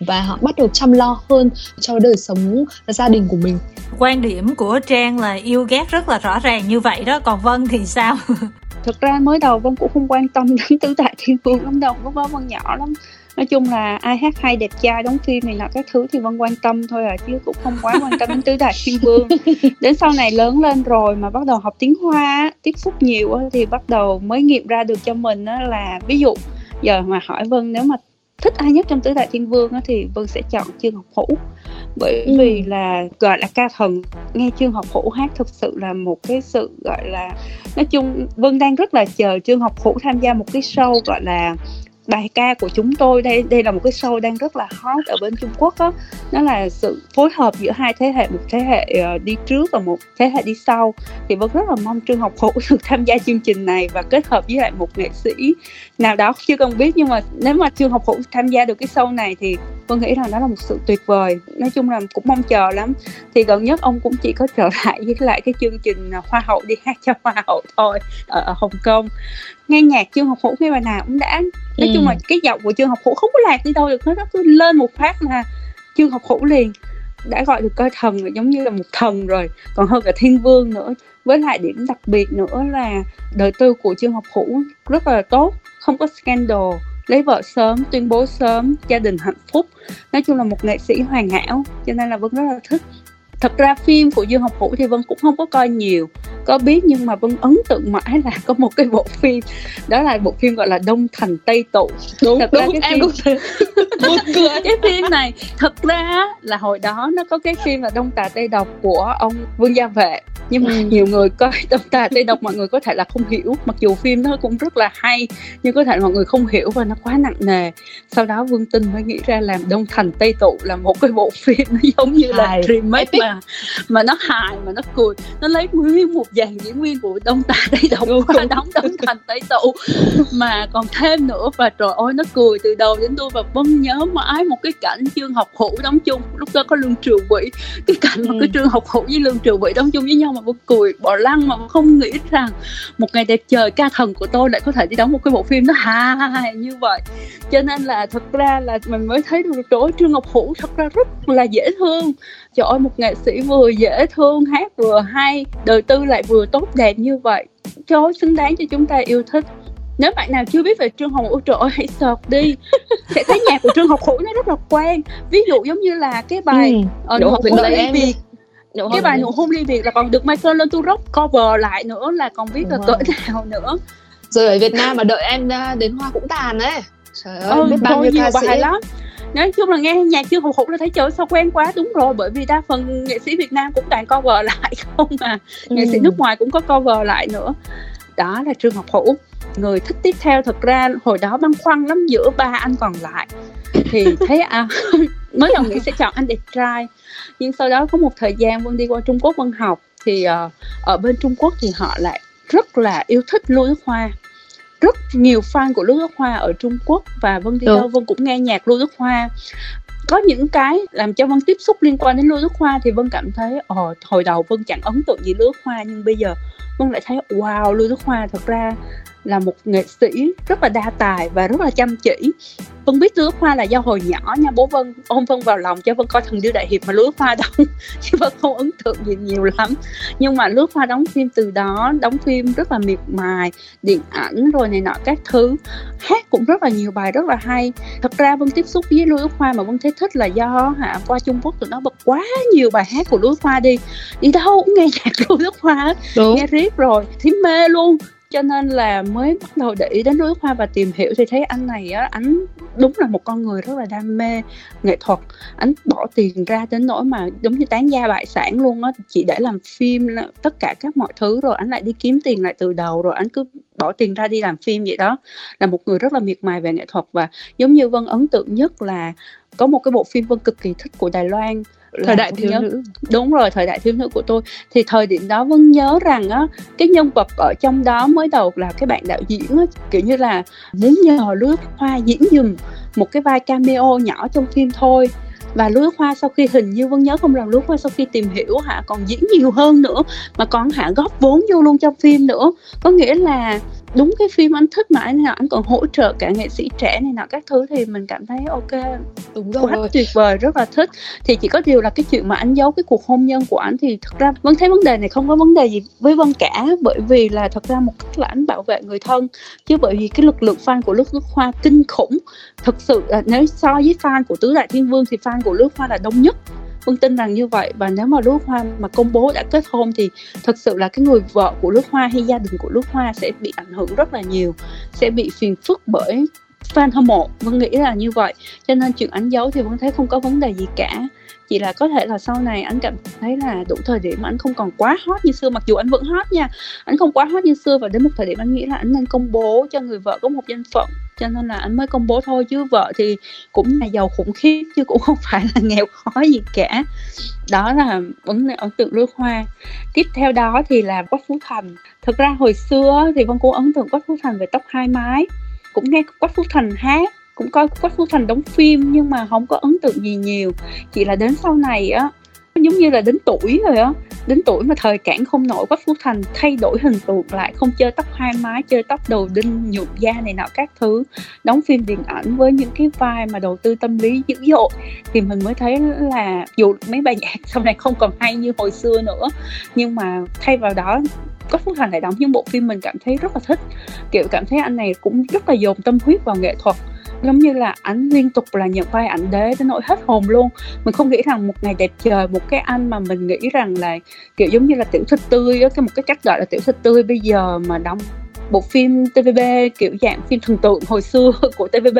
S2: và họ bắt đầu chăm lo hơn cho đời sống gia đình của mình.
S1: Quan điểm của trang là yêu ghét rất là rõ ràng như vậy đó. Còn vân thì sao
S3: thực ra mới đầu vân cũng không quan tâm đến tứ đại thiên vương lắm đâu lúc đó vân nhỏ lắm. Nói chung là ai hát hay đẹp trai đóng phim này nọ các thứ thì vân quan tâm thôi à chứ cũng không quá quan tâm đến tứ đại thiên vương. Đến sau này lớn lên rồi mà bắt đầu học tiếng hoa tiếp xúc nhiều thì bắt đầu mới nghiệm ra được cho mình là ví dụ giờ mà hỏi vân nếu mà thích ai nhất trong tứ đại thiên vương thì vân sẽ chọn trương ngọc hữu bởi ừ. vì là gọi là ca thần nghe trương học hữu hát thực sự là một cái sự gọi là nói chung vân đang rất là chờ trương học hữu tham gia một cái show gọi là bài ca của chúng tôi đây đây là một cái show đang rất là hot ở bên Trung Quốc đó nó là sự phối hợp giữa hai thế hệ, một thế hệ ờ, đi trước và một thế hệ đi sau. Thì vẫn rất là mong Trương Học Hữu được tham gia chương trình này và kết hợp với lại một nghệ sĩ nào đó, chưa cần biết, nhưng mà nếu mà Trương Học Hữu tham gia được cái show này thì Vân nghĩ rằng đó là một sự tuyệt vời. Nói chung là cũng mong chờ lắm. Thì gần nhất ông cũng chỉ có trở lại với lại cái chương trình Hoa hậu đi hát cho Hoa hậu thôi ở, ở Hồng Kông. Nghe nhạc Trương Học Hữu nghe bài nào cũng đã. Nói ừ. chung là cái giọng của Trương Học Hữu không có lạc đi đâu được nó cứ lên một phát là Trương Học Hữu liền đã gọi được coi thần là giống như là một thần rồi. Còn hơn cả thiên vương nữa. Với lại điểm đặc biệt nữa là đời tư của trương học hữu rất là tốt không có scandal lấy vợ sớm, tuyên bố sớm, gia đình hạnh phúc. Nói chung là một nghệ sĩ hoàn hảo, cho nên là vẫn rất là thích thật ra phim của dương học vũ thì vân cũng không có coi nhiều có biết nhưng mà vân ấn tượng mãi là có một cái bộ phim đó là bộ phim gọi là đông thành tây tụ.
S2: Đúng thật đúng ra cái em phim... cũng
S3: cười. Cái phim này thật ra là hồi đó nó có cái phim là đông tà tây độc của ông vương gia vệ. Nhưng mà ừ. nhiều người coi đông tà tây độc mọi người có thể là không hiểu. Mặc dù phim nó cũng rất là hay nhưng có thể mọi người không hiểu và nó quá nặng nề. Sau đó vương tinh mới nghĩ ra làm đông thành tây tụ là một cái bộ phim nó giống như là remake mà mà nó hài mà nó cười. Nó lấy nguyên một dàn diễn viên của đông tà tây độc qua đóng đông thành tây tụ. Mà còn thêm nữa và trời ơi nó cười từ đầu đến đuôi và vân nhớ mãi một cái cảnh trương học hữu đóng chung. Lúc đó có lương triều vĩ cái cảnh mà ừ. cái trương học hữu với lương triều vĩ đóng chung với nhau mà vân cười bỏ lăn mà không nghĩ rằng một ngày đẹp trời ca thần của tôi lại có thể đi đóng một cái bộ phim nó hài như vậy. Cho nên là thật ra là mình mới thấy được ơi trương ngọc hữu thật ra rất là dễ thương trời ơi một nghệ sĩ vừa dễ thương hát vừa hay đời tư lại vừa tốt đẹp như vậy. Trời ơi xứng đáng cho chúng ta yêu thích. Nếu bạn nào chưa biết về trương hồng vũ trời ơi hãy search đi. Sẽ thấy nhạc của trương học hữu nó rất là quen. Ví dụ giống như là cái bài
S2: ừ.
S3: ở
S2: Nụ hôn ly
S3: việt
S4: Nụ
S3: cái bài nụ hôn ly việt là còn được Michael lên tu rock cover lại nữa là còn biết là
S2: Đúng
S3: cỡ
S2: rồi.
S3: nào nữa.
S2: Rồi ở Việt Nam mà đợi em à, đến hoa cũng tàn đấy trời ơi
S3: ừ,
S2: biết bao nhiêu ca sĩ.
S3: bài lắm nói chung là nghe nhạc chưa hụt hụt là thấy trời sao quen quá đúng rồi bởi vì đa phần nghệ sĩ Việt Nam cũng toàn cover lại không à. Nghệ sĩ
S2: Ừ.
S3: nước ngoài cũng có cover lại nữa. Đó là Trương Ngọc Hữu. Người thích tiếp theo thật ra hồi đó băn khoăn lắm giữa ba anh còn lại. Thì thấy à mới đầu nghĩ sẽ chọn anh đẹp trai. Nhưng sau đó có một thời gian Vân đi qua Trung Quốc Vân học thì ờ, ở bên Trung Quốc thì họ lại rất là yêu thích Lưu Đức Hoa rất nhiều fan của Lưu Đức Hoa ở Trung Quốc và Vân
S2: Đúng.
S3: đâu Vân cũng nghe nhạc Lưu Đức Hoa có những cái làm cho Vân tiếp xúc liên quan đến Lưu Đức Hoa thì Vân cảm thấy ồ hồi đầu Vân chẳng ấn tượng gì Lưu Đức Hoa nhưng bây giờ Vân lại thấy wow Lưu Đức Hoa thật ra là một nghệ sĩ rất là đa tài và rất là chăm chỉ. Vân biết Đức Hoa là do hồi nhỏ nha bố Vân ôm Vân vào lòng cho Vân coi thần điêu đại hiệp mà Đức Hoa đóng chứ Vân không ấn tượng gì nhiều lắm. Nhưng mà Đức Hoa đóng phim từ đó đóng phim rất là miệt mài điện ảnh rồi này nọ các thứ. Hát cũng rất là nhiều bài rất là hay. Thật ra Vân tiếp xúc với Đức Hoa mà Vân thấy thích là do hả qua Trung Quốc tụi nó bật quá nhiều bài hát của Đức Hoa đi. Đi đâu cũng nghe nhạc Đức Hoa hết.
S2: Đúng.
S3: Nghe riết rồi thấy mê luôn cho nên là mới bắt đầu để ý đến Lưu Hoa và tìm hiểu thì thấy anh này á, anh đúng là một con người rất là đam mê nghệ thuật. Anh bỏ tiền ra đến nỗi mà giống như tán gia bại sản luôn á, chỉ để làm phim tất cả các mọi thứ rồi anh lại đi kiếm tiền lại từ đầu rồi anh cứ bỏ tiền ra đi làm phim vậy đó. Là một người rất là miệt mài về nghệ thuật và giống như Vân ấn tượng nhất là có một cái bộ phim Vân cực kỳ thích của Đài Loan
S2: thời đại thiếu
S3: nhớ
S2: nữ.
S3: đúng rồi thời đại thiếu nữ của tôi. Thì thời điểm đó vân nhớ rằng á cái nhân vật ở trong đó mới đầu là cái bạn đạo diễn á kiểu như là muốn nhờ Đức Hoa diễn dùm một cái vai cameo nhỏ trong phim thôi. Và Đức Hoa sau khi hình như Vân nhớ không Lưu Đức Hoa sau khi tìm hiểu hả còn diễn nhiều hơn nữa mà còn hả góp vốn vô luôn trong phim nữa. Có nghĩa là đúng cái phim anh thích mà anh nào anh còn hỗ trợ cả nghệ sĩ trẻ này nọ các thứ thì mình cảm thấy ok.
S2: Đúng
S3: quá
S2: rồi
S3: tuyệt vời rất là thích. Thì chỉ có điều là cái chuyện mà anh giấu cái cuộc hôn nhân của anh thì thật ra vân thấy vấn đề này không có vấn đề gì với vân cả bởi vì là thật ra một cách là anh bảo vệ người thân chứ bởi vì cái lực lượng fan của Lưu Đức Hoa kinh khủng. Thực sự nếu so với fan của tứ đại thiên vương thì fan của Đức Hoa là đông nhất Vân tin rằng như vậy. Và nếu mà lúa Hoa mà công bố đã kết hôn thì thật sự là cái người vợ của lúa Hoa hay gia đình của lúa Hoa sẽ bị ảnh hưởng rất là nhiều, sẽ bị phiền phức bởi fan hâm mộ. Vân nghĩ là như vậy. Cho nên chuyện ảnh dấu thì vẫn thấy không có vấn đề gì cả chỉ là có thể là sau này anh cảm thấy là đủ thời điểm mà anh không còn quá hot như xưa, mặc dù anh vẫn hot nha. Anh không quá hot như xưa và đến một thời điểm anh nghĩ là anh nên công bố cho người vợ có một danh phận, cho nên là anh mới công bố thôi. Chứ vợ thì cũng là giàu khủng khiếp chứ cũng không phải là nghèo khó gì cả. Đó là vấn đề ấn tượng Lưu Hoa. Tiếp theo đó thì là Quách Phú Thành. Thực ra hồi xưa thì Vân cũng ấn tượng Quách Phú Thành về tóc hai mái. Cũng nghe Quách Phú Thành hát cũng coi Quách Phú Thành đóng phim nhưng mà không có ấn tượng gì nhiều. Chỉ là đến sau này á, giống như là đến tuổi rồi á, đến tuổi mà thời cản không nổi Quách Phú Thành thay đổi hình tượng lại, không chơi tóc hai mái chơi tóc đầu đinh, nhuộm da này nọ các thứ. Đóng phim điện ảnh với những cái vai mà đầu tư tâm lý dữ dội, thì mình mới thấy là dù mấy bài nhạc sau này không còn hay như hồi xưa nữa, nhưng mà thay vào đó Quách Phú Thành lại đóng những bộ phim mình cảm thấy rất là thích. Kiểu cảm thấy anh này cũng rất là dồn tâm huyết vào nghệ thuật giống như là ảnh liên tục là nhận vai ảnh đế đến nỗi hết hồn luôn. Mình không nghĩ rằng một ngày đẹp trời, một cái anh mà mình nghĩ rằng là, kiểu, giống như là tiểu thư tươi á, cái một cái cách gọi là tiểu thư tươi bây giờ mà đóng bộ phim TVB kiểu dạng phim thần tượng hồi xưa của TVB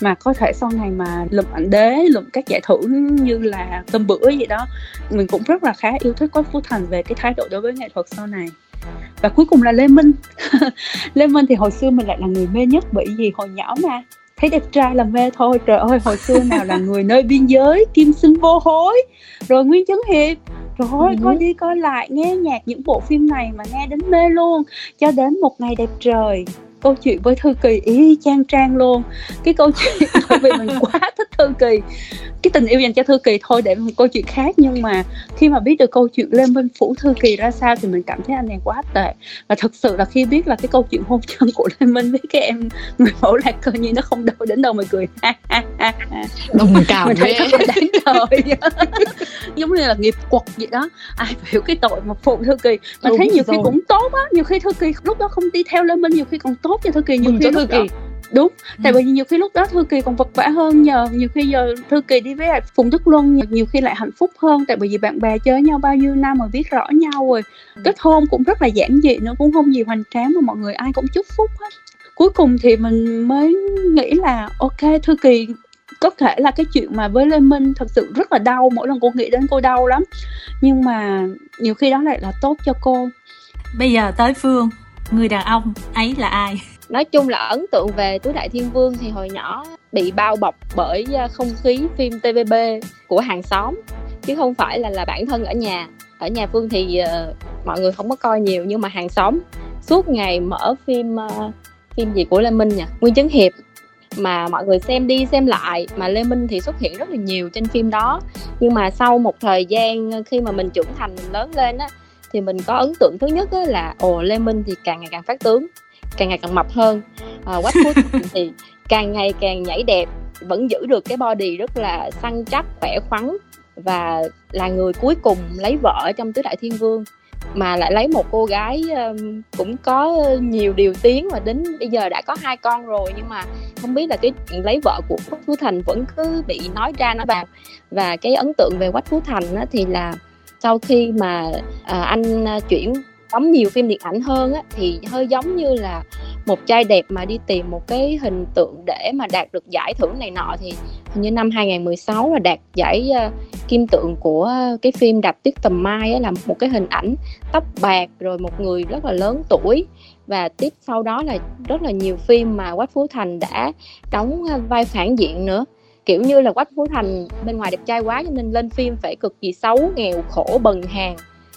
S3: mà có thể sau này mà lụm ảnh đế, lụm các giải thưởng như là cơm bữa gì đó, mình cũng rất là khá yêu thích Quách Phú Thành về cái thái độ đối với nghệ thuật sau này. Và cuối cùng là Lê Minh. Lê Minh thì hồi xưa mình lại là người mê nhất bởi vì hồi nhỏ mà thấy đẹp trai là mê thôi. Trời ơi hồi xưa nào là người nơi biên giới kim sinh vô hối. Rồi nguyên chấn hiệp. Rồi
S2: Ừ.
S3: coi đi coi lại nghe nhạc những bộ phim này mà nghe đến mê luôn. Cho đến một ngày đẹp trời câu chuyện với thư kỳ y chang trang luôn. Cái câu chuyện bởi vì mình quá thích thư kỳ. Cái tình yêu dành cho thư kỳ thôi để một câu chuyện khác nhưng mà khi mà biết được câu chuyện lê minh phủ thư kỳ ra sao thì mình cảm thấy anh này quá tệ. Và thực sự là khi biết là cái câu chuyện hôn nhân của lê minh với cái em người mẫu lạc cơ như nó không đâu đến đâu mà cười.
S2: Đồng cảm
S3: mình thấy rất là đáng đời giống như là nghiệp quật vậy đó. Ai hiểu cái tội mà phụ thư kỳ. Mà
S2: Đúng
S3: thấy nhiều
S2: rồi.
S3: khi cũng tốt á. Nhiều khi thư kỳ lúc đó không đi theo lên minh nhiều khi còn tốt cho thư kỳ nhiều khi
S2: Thư
S3: đó
S2: Kỳ.
S3: đúng tại
S1: Ừ.
S3: vì nhiều khi lúc đó thư kỳ còn vật vã hơn nhờ nhiều khi giờ thư kỳ đi với lại phùng đức luân nhiều khi lại hạnh phúc hơn tại vì bạn bè chơi nhau bao nhiêu năm mà biết rõ nhau rồi
S1: Ừ.
S3: kết hôn cũng rất là giản dị nữa cũng không gì hoành tráng mà mọi người ai cũng chúc phúc hết cuối cùng thì mình mới nghĩ là ok thư kỳ có thể là cái chuyện mà với Lê Minh thật sự rất là đau mỗi lần cô nghĩ đến cô đau lắm nhưng mà nhiều khi đó lại là tốt cho cô
S1: bây giờ tới phương người đàn ông ấy là ai?
S4: Nói chung là ấn tượng về tứ đại thiên vương thì hồi nhỏ bị bao bọc bởi à, không khí phim tvb của hàng xóm chứ không phải là là bản thân ở nhà. Ở nhà phương thì uh, mọi người không có coi nhiều nhưng mà hàng xóm suốt ngày mở phim uh, phim gì của lê minh nhỉ? Nguyên chấn hiệp. Mà mọi người xem đi xem lại mà lê minh thì xuất hiện rất là nhiều trên phim đó. Nhưng mà sau một thời gian khi mà mình trưởng thành mình lớn lên á thì mình có ấn tượng thứ nhất là ồ lê minh thì càng ngày càng phát tướng càng ngày càng mập hơn. À, quách phú Thành thì càng ngày càng nhảy đẹp vẫn giữ được cái body rất là săn chắc khỏe khoắn và là người cuối cùng lấy vợ trong tứ đại thiên vương. Mà lại lấy một cô gái um, cũng có nhiều điều tiếng và đến bây giờ đã có hai con rồi nhưng mà không biết là cái chuyện lấy vợ của quách phú thành vẫn cứ bị nói ra nói vào và cái ấn tượng về quách phú thành á, thì là sau khi mà à, anh à, chuyển đóng nhiều phim điện ảnh hơn á, thì hơi giống như là một trai đẹp mà đi tìm một cái hình tượng để mà đạt được giải thưởng này nọ thì hình như năm 2016 là đạt giải uh, kim tượng của cái phim Đạp tuyết tầm mai á, là một cái hình ảnh tóc bạc rồi một người rất là lớn tuổi. Và tiếp sau đó là rất là nhiều phim mà Quách Phú Thành đã đóng à, vai phản diện nữa kiểu như là Quách Phú Thành bên ngoài đẹp trai quá cho nên lên phim phải cực kỳ xấu nghèo khổ bần hàng.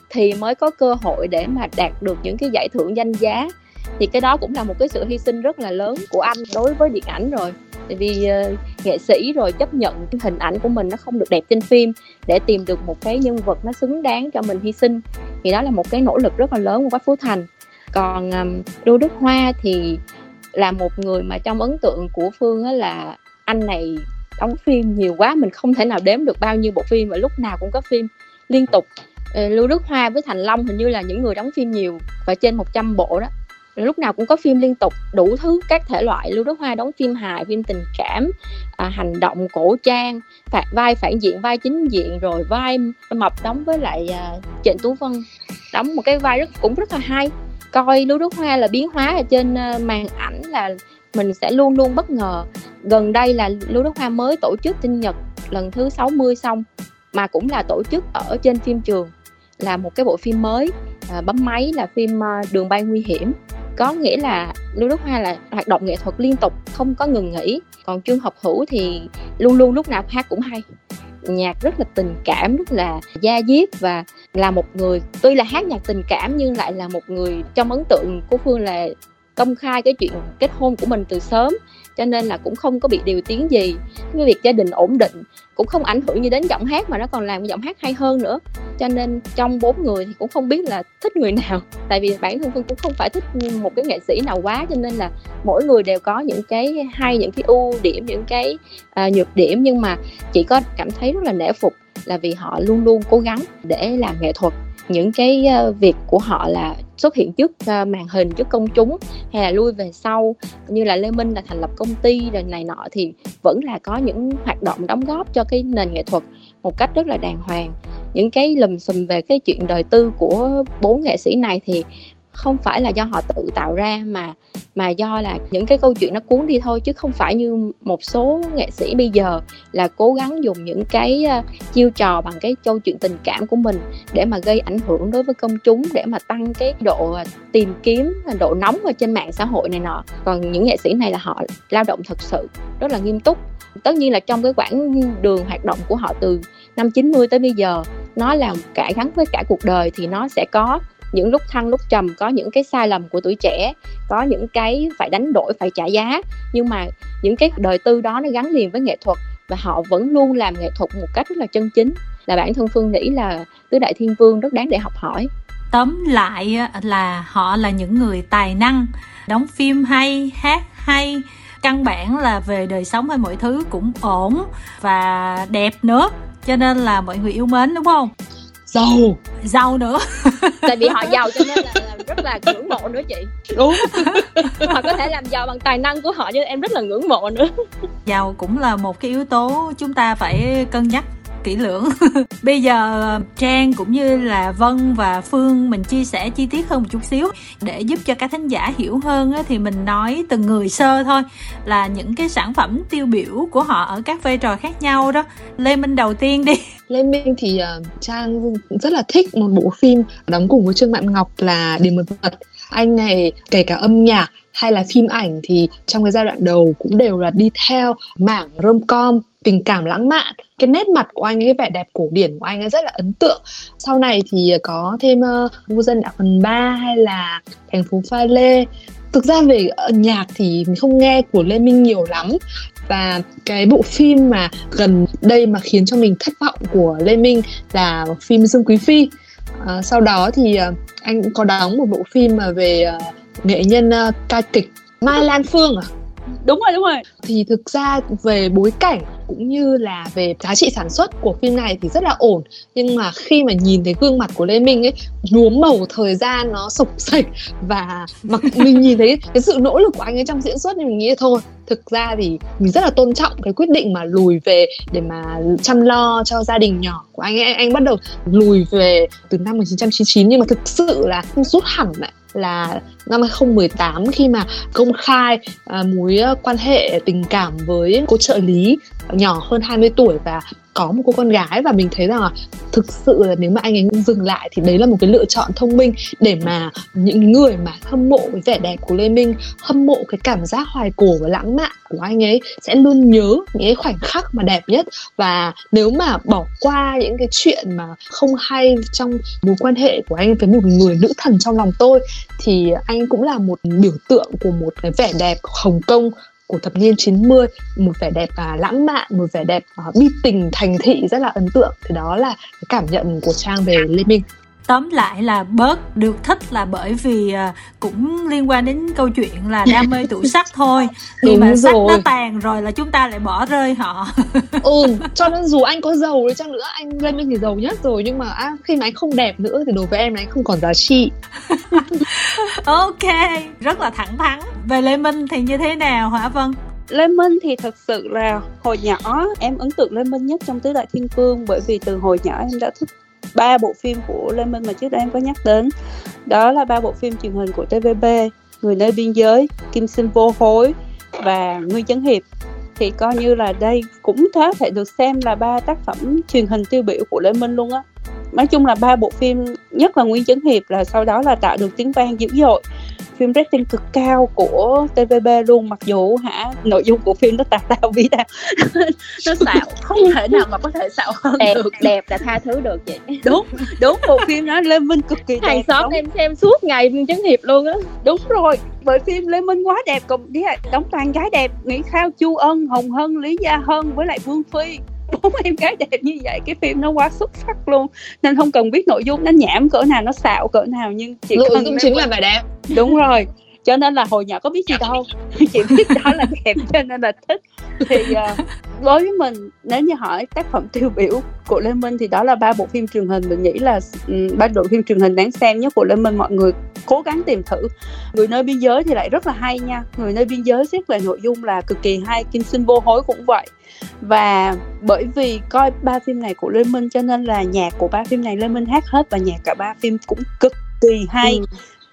S4: Thì mới có cơ hội để mà đạt được những cái giải thưởng danh giá. Thì cái đó cũng là một cái sự hy sinh rất là lớn của anh đối với điện ảnh rồi. Tại vì uh, nghệ sĩ rồi chấp nhận cái hình ảnh của mình nó không được đẹp trên phim để tìm được một cái nhân vật nó xứng đáng cho mình hy sinh. Thì đó là một cái nỗ lực rất là lớn của Quách Phú Thành. Còn um, Đô Đức Hoa thì là một người mà trong ấn tượng của Phương á là anh này đóng phim nhiều quá mình không thể nào đếm được bao nhiêu bộ phim và lúc nào cũng có phim liên tục. Ờ, Lưu Đức Hoa với Thành Long hình như là những người đóng phim nhiều và trên 100 bộ đó. Lúc nào cũng có phim liên tục đủ thứ các thể loại. Lưu Đức Hoa đóng phim hài phim tình cảm à, hành động cổ trang phạt vai phản diện vai chính diện rồi vai mập đóng với lại à, Trịnh Tú Vân. Đóng một cái vai rất cũng rất là hay. Coi Lưu Đức Hoa là biến hóa ở trên à, màn ảnh là mình sẽ luôn luôn bất ngờ. Gần đây là Lưu Đức Hoa mới tổ chức sinh nhật lần thứ 60 xong mà cũng là tổ chức ở trên phim trường là một cái bộ phim mới. À, bấm máy là phim à, đường bay nguy hiểm. Có nghĩa là lưu đức hoa là hoạt động nghệ thuật liên tục không có ngừng nghỉ. Còn trương học hữu thì luôn luôn lúc nào hát cũng hay. Nhạc rất là tình cảm rất là da diết và là một người tuy là hát nhạc tình cảm nhưng lại là một người trong ấn tượng của phương là công khai cái chuyện kết hôn của mình từ sớm cho nên là cũng không có bị điều tiếng gì. Cái việc gia đình ổn định cũng không ảnh hưởng như đến giọng hát mà nó còn làm giọng hát hay hơn nữa. Cho nên trong bốn người thì cũng không biết là thích người nào. Tại vì bản thân phương cũng không phải thích một cái nghệ sĩ nào quá cho nên là mỗi người đều có những cái hay những cái ưu điểm những cái uh, nhược điểm. Nhưng mà chỉ có cảm thấy rất là nể phục là vì họ luôn luôn cố gắng để làm nghệ thuật những cái ờ, việc của họ là xuất hiện trước ờ, màn hình, trước công chúng hay là lui về sau, như là Lê Minh là thành lập công ty rồi này nọ, thì vẫn là có những hoạt động đóng góp cho cái nền nghệ thuật một cách rất là đàng hoàng. Những cái lùm xùm về cái chuyện đời tư của bốn nghệ sĩ này thì không phải là do họ tự tạo ra mà mà do là những cái câu chuyện nó cuốn đi thôi, chứ không phải như một số nghệ sĩ bây giờ là cố gắng dùng những cái ờ, chiêu trò bằng cái câu chuyện tình cảm của mình để mà gây ảnh hưởng đối với công chúng, để mà tăng cái độ ờ, tìm kiếm ờ, độ nóng ở trên mạng xã hội này nọ. Còn những nghệ sĩ này là họ lao động thật sự, rất là nghiêm túc. Tất nhiên là trong cái quãng đường hoạt động của họ từ năm 90 tới bây giờ, nó là cả gắn với cả cuộc đời thì nó sẽ có những lúc thăng, lúc trầm, có những cái sai lầm của tuổi trẻ, có những cái phải đánh đổi, phải trả giá. Nhưng mà những cái đời tư đó nó gắn liền với nghệ thuật và họ vẫn luôn làm nghệ thuật một cách rất là chân chính. Là bản thân phương nghĩ là tứ đại thiên vương rất đáng để học hỏi.
S1: Tóm lại là họ là những người tài năng, đóng phim hay, hát hay, căn bản là về đời sống hay mọi thứ cũng ổn và đẹp nữa. Cho nên là mọi người yêu mến, đúng không?
S2: Giàu.
S1: Giàu nữa.
S4: Tại vì họ giàu cho nên là, là rất là ngưỡng mộ nữa chị.
S2: Đúng.
S4: Họ có thể làm giàu bằng tài năng của họ cho nên em rất là ngưỡng mộ nữa.
S1: Giàu cũng là một cái yếu tố chúng ta phải cân nhắc kỹ lưỡng. Bây giờ trang cũng như là vân và phương mình chia sẻ chi tiết hơn một chút xíu để giúp cho các thính giả hiểu hơn á, thì mình nói từng người sơ thôi là những cái sản phẩm tiêu biểu của họ ở các vai trò khác nhau đó. Lê minh đầu tiên đi.
S2: Lê Minh thì uh, Trang rất là thích một bộ phim đóng cùng với Trương Mạn Ngọc là Điểm mật vật. Anh này kể cả âm nhạc hay là phim ảnh thì trong cái giai đoạn đầu cũng đều là đi theo mảng rom-com tình cảm lãng mạn. Cái nét mặt của anh cái vẻ đẹp cổ điển của anh ấy rất là ấn tượng. Sau này thì có thêm ờ, uh, ngu dân đạo phần 3 hay là thành phố pha lê. Thực ra về nhạc thì mình không nghe của lê minh nhiều lắm. Và cái bộ phim mà gần đây mà khiến cho mình thất vọng của lê minh là phim dương quý phi. À, sau đó thì uh, anh cũng có đóng một bộ phim mà về uh, nghệ nhân uh, ca kịch mai lan phương à?
S3: Đúng rồi đúng rồi.
S2: Thì thực ra về bối cảnh cũng như là về giá trị sản xuất của phim này thì rất là ổn. Nhưng mà khi mà nhìn thấy gương mặt của lê minh ấy nhuốm màu thời gian nó sộc sạch và mà mình nhìn thấy cái sự nỗ lực của anh ấy trong diễn xuất thì mình nghĩ thôi. Thực ra thì mình rất là tôn trọng cái quyết định mà lùi về để mà chăm lo cho gia đình nhỏ của anh ấy. Anh bắt đầu lùi về từ năm 1999 nhưng mà thực sự là không rút hẳn lại là năm 2018 khi mà công khai uh, mối à, quan hệ tình cảm với cô trợ lý nhỏ hơn 20 tuổi và có một cô con gái và mình thấy rằng là thực sự là nếu mà anh ấy dừng lại thì đấy là một cái lựa chọn thông minh để mà những người mà hâm mộ cái vẻ đẹp của Lê Minh, hâm mộ cái cảm giác hoài cổ và lãng mạn của anh ấy sẽ luôn nhớ những cái khoảnh khắc mà đẹp nhất. Và nếu mà bỏ qua những cái chuyện mà không hay trong mối quan hệ của anh với một người nữ thần trong lòng tôi, thì anh cũng là một biểu tượng của một cái vẻ đẹp Hồng Kông của thập niên 90 một vẻ đẹp à, lãng mạn một vẻ đẹp à, bi tình thành thị rất là ấn tượng. Thì đó là cái cảm nhận của trang về lê minh
S1: tóm lại là bớt được thích là bởi vì à, cũng liên quan đến câu chuyện là đam mê tủ sắc thôi. Khi
S2: Đúng
S1: mà sắc
S2: rồi.
S1: nó tàn rồi là chúng ta lại bỏ rơi họ.
S2: Ừ cho nên dù anh có giàu đi chăng nữa anh lê minh thì giàu nhất rồi nhưng mà à, khi mà anh không đẹp nữa thì đối với em là anh không còn giá trị.
S1: Ok rất là thẳng thắn. Về lê minh thì như thế nào hả vân?
S3: Lê Minh thì thật sự là hồi nhỏ em ấn tượng Lê Minh nhất trong tứ đại thiên vương bởi vì từ hồi nhỏ em đã thích ba bộ phim của Lê Minh mà trước đây em có nhắc đến. Đó là ba bộ phim truyền hình của TVB Người nơi biên giới, Kim sinh vô hối và Nguyên chấn hiệp. Thì coi như là đây cũng có thể được xem là ba tác phẩm truyền hình tiêu biểu của Lê Minh luôn á nói chung là ba bộ phim nhất là Nguyên chấn hiệp là sau đó là tạo được tiếng vang dữ dội. Phim rating cực cao của TVB luôn mặc dù hả nội dung của phim nó tào tao bí tao. Nó xạo không thể nào mà có thể xạo hơn
S4: đẹp
S3: được.
S4: đẹp là tha thứ được chị.
S3: Đúng đúng bộ phim đó Lê Minh cực kỳ
S4: hàng
S3: đẹp
S4: xóm
S3: đóng,
S4: em xem suốt ngày chấn hiệp luôn á.
S3: Đúng rồi bởi phim Lê Minh quá đẹp cùng đi đóng toàn gái đẹp Nghĩ Khao Chu Ân Hồng Hân Lý Gia Hân với lại Vương Phi bốn em gái đẹp như vậy cái phim nó quá xuất sắc luôn. Nên không cần biết nội dung nó nhảm cỡ nào nó xạo cỡ nào nhưng chỉ
S2: nội
S3: cần
S2: dung chính là vẻ đẹp.
S3: Đúng rồi cho nên là hồi nhỏ có biết gì đâu. Chỉ biết đó là đẹp cho nên là thích. Thì uh, đối với mình nếu như hỏi tác phẩm tiêu biểu của Lê Minh thì đó là ba bộ phim truyền hình. Mình nghĩ là um, ba bộ phim truyền hình đáng xem nhất của Lê Minh mọi người cố gắng tìm thử. Người nơi biên giới thì lại rất là hay nha. Người nơi biên giới xét về nội dung là cực kỳ hay kim sinh vô hối cũng vậy. Và bởi vì coi ba phim này của Lê Minh cho nên là nhạc của ba phim này Lê Minh hát hết và nhạc cả ba phim cũng cực kỳ hay.
S2: Ừ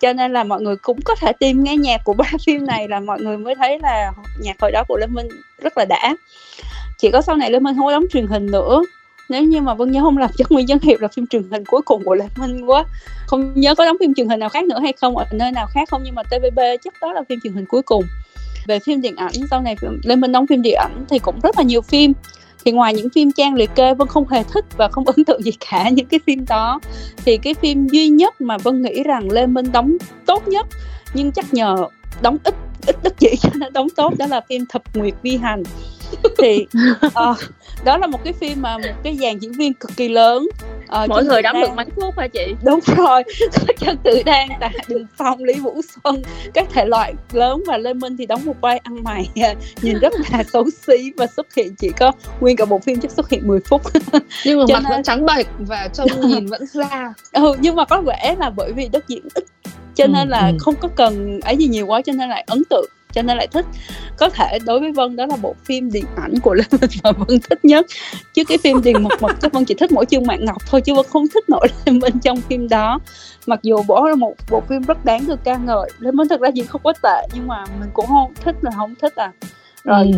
S3: cho nên là mọi người cũng có thể tìm nghe nhạc của ba phim này là mọi người mới thấy là nhạc hồi đó của Lê Minh rất là đã. Chỉ có sau này Lê Minh không có đóng truyền hình nữa. Nếu như mà Vân nhớ không làm chắc Nguyên Dân Hiệp là phim truyền hình cuối cùng của Lê Minh quá. Không nhớ có đóng phim truyền hình nào khác nữa hay không, ở nơi nào khác không, nhưng mà TVB chắc đó là phim truyền hình cuối cùng. Về phim điện ảnh, sau này Lê Minh đóng phim điện ảnh thì cũng rất là nhiều phim thì ngoài những phim trang liệt kê Vân không hề thích và không ấn tượng gì cả những cái phim đó, thì cái phim duy nhất mà Vân nghĩ rằng Lê Minh đóng tốt nhất, nhưng chắc nhờ đóng ít ít đất chỉ cho nên đóng tốt, đó là phim Thập Nguyệt Vi Hành thì ờ, đó là một cái phim mà một cái dàn diễn viên cực kỳ lớn
S4: ờ, mỗi người đóng được mấy phút hả chị?
S3: Đúng rồi có chân tử đang tạ đình phong lý vũ xuân các thể loại lớn và lê minh thì đóng một vai ăn mày. Nhìn rất là xấu xí và xuất hiện chỉ có nguyên cả bộ phim chắc xuất hiện 10 phút.
S2: Nhưng mà Cho mặt nên... vẫn trắng bệch và trông nhìn vẫn ra.
S3: Ừ nhưng mà có vẻ là bởi vì đất diễn ít cho nên là ừ. không có cần ấy gì nhiều quá cho nên lại ấn tượng cho nên lại thích. Có thể đối với vân đó là bộ phim điện ảnh của lê minh mà vân thích nhất. Chứ cái phim điền mật mật chắc vân chỉ thích mỗi chương mạng ngọc thôi chứ vân không thích nổi lê minh trong phim đó. Mặc dù bộ là một bộ phim rất đáng được ca ngợi. Lê minh thật ra diễn không có tệ nhưng mà mình cũng không thích là không thích à. Rồi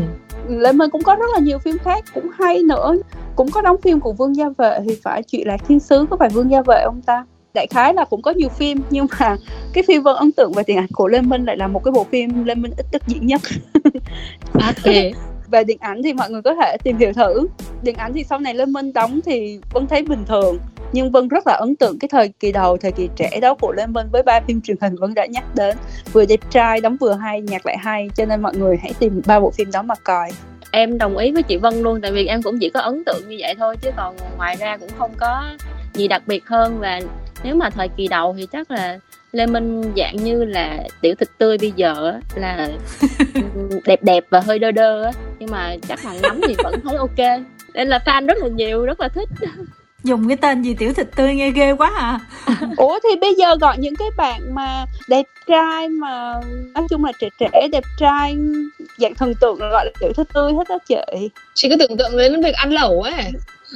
S3: ừ. lê minh cũng có rất là nhiều phim khác cũng hay nữa. Cũng có đóng phim của vương gia vệ thì phải chuyện lạc thiên sứ có phải vương gia vệ ông ta đại khái là cũng có nhiều phim nhưng mà cái phim vân ấn tượng về điện ảnh của lê minh lại là một cái bộ phim lê minh ít đất diễn nhất.
S2: Ok.
S3: Về điện ảnh thì mọi người có thể tìm hiểu thử. Điện ảnh thì sau này lê minh đóng thì vân thấy bình thường nhưng vân rất là ấn tượng cái thời kỳ đầu thời kỳ trẻ đó của lê minh với ba phim truyền hình vân đã nhắc đến. Vừa đẹp trai đóng vừa hay nhạc lại hay cho nên mọi người hãy tìm ba bộ phim đó mà coi.
S4: Em đồng ý với chị Vân luôn tại vì em cũng chỉ có ấn tượng như vậy thôi chứ còn ngoài ra cũng không có gì đặc biệt hơn và nếu mà thời kỳ đầu thì chắc là Lê Minh dạng như là tiểu thịt tươi bây giờ là đẹp đẹp và hơi đơ đơ á. Nhưng mà chắc là ngắm thì vẫn thấy ok. Nên là fan rất là nhiều rất là thích.
S1: Dùng cái tên gì tiểu thịt tươi nghe ghê quá à.
S3: Ủa thì bây giờ gọi những cái bạn mà đẹp trai mà nói chung là trẻ trẻ đẹp trai dạng thần tượng là gọi là tiểu thịt tươi hết đó chị.
S2: Chị cứ tưởng tượng đến việc ăn lẩu ấy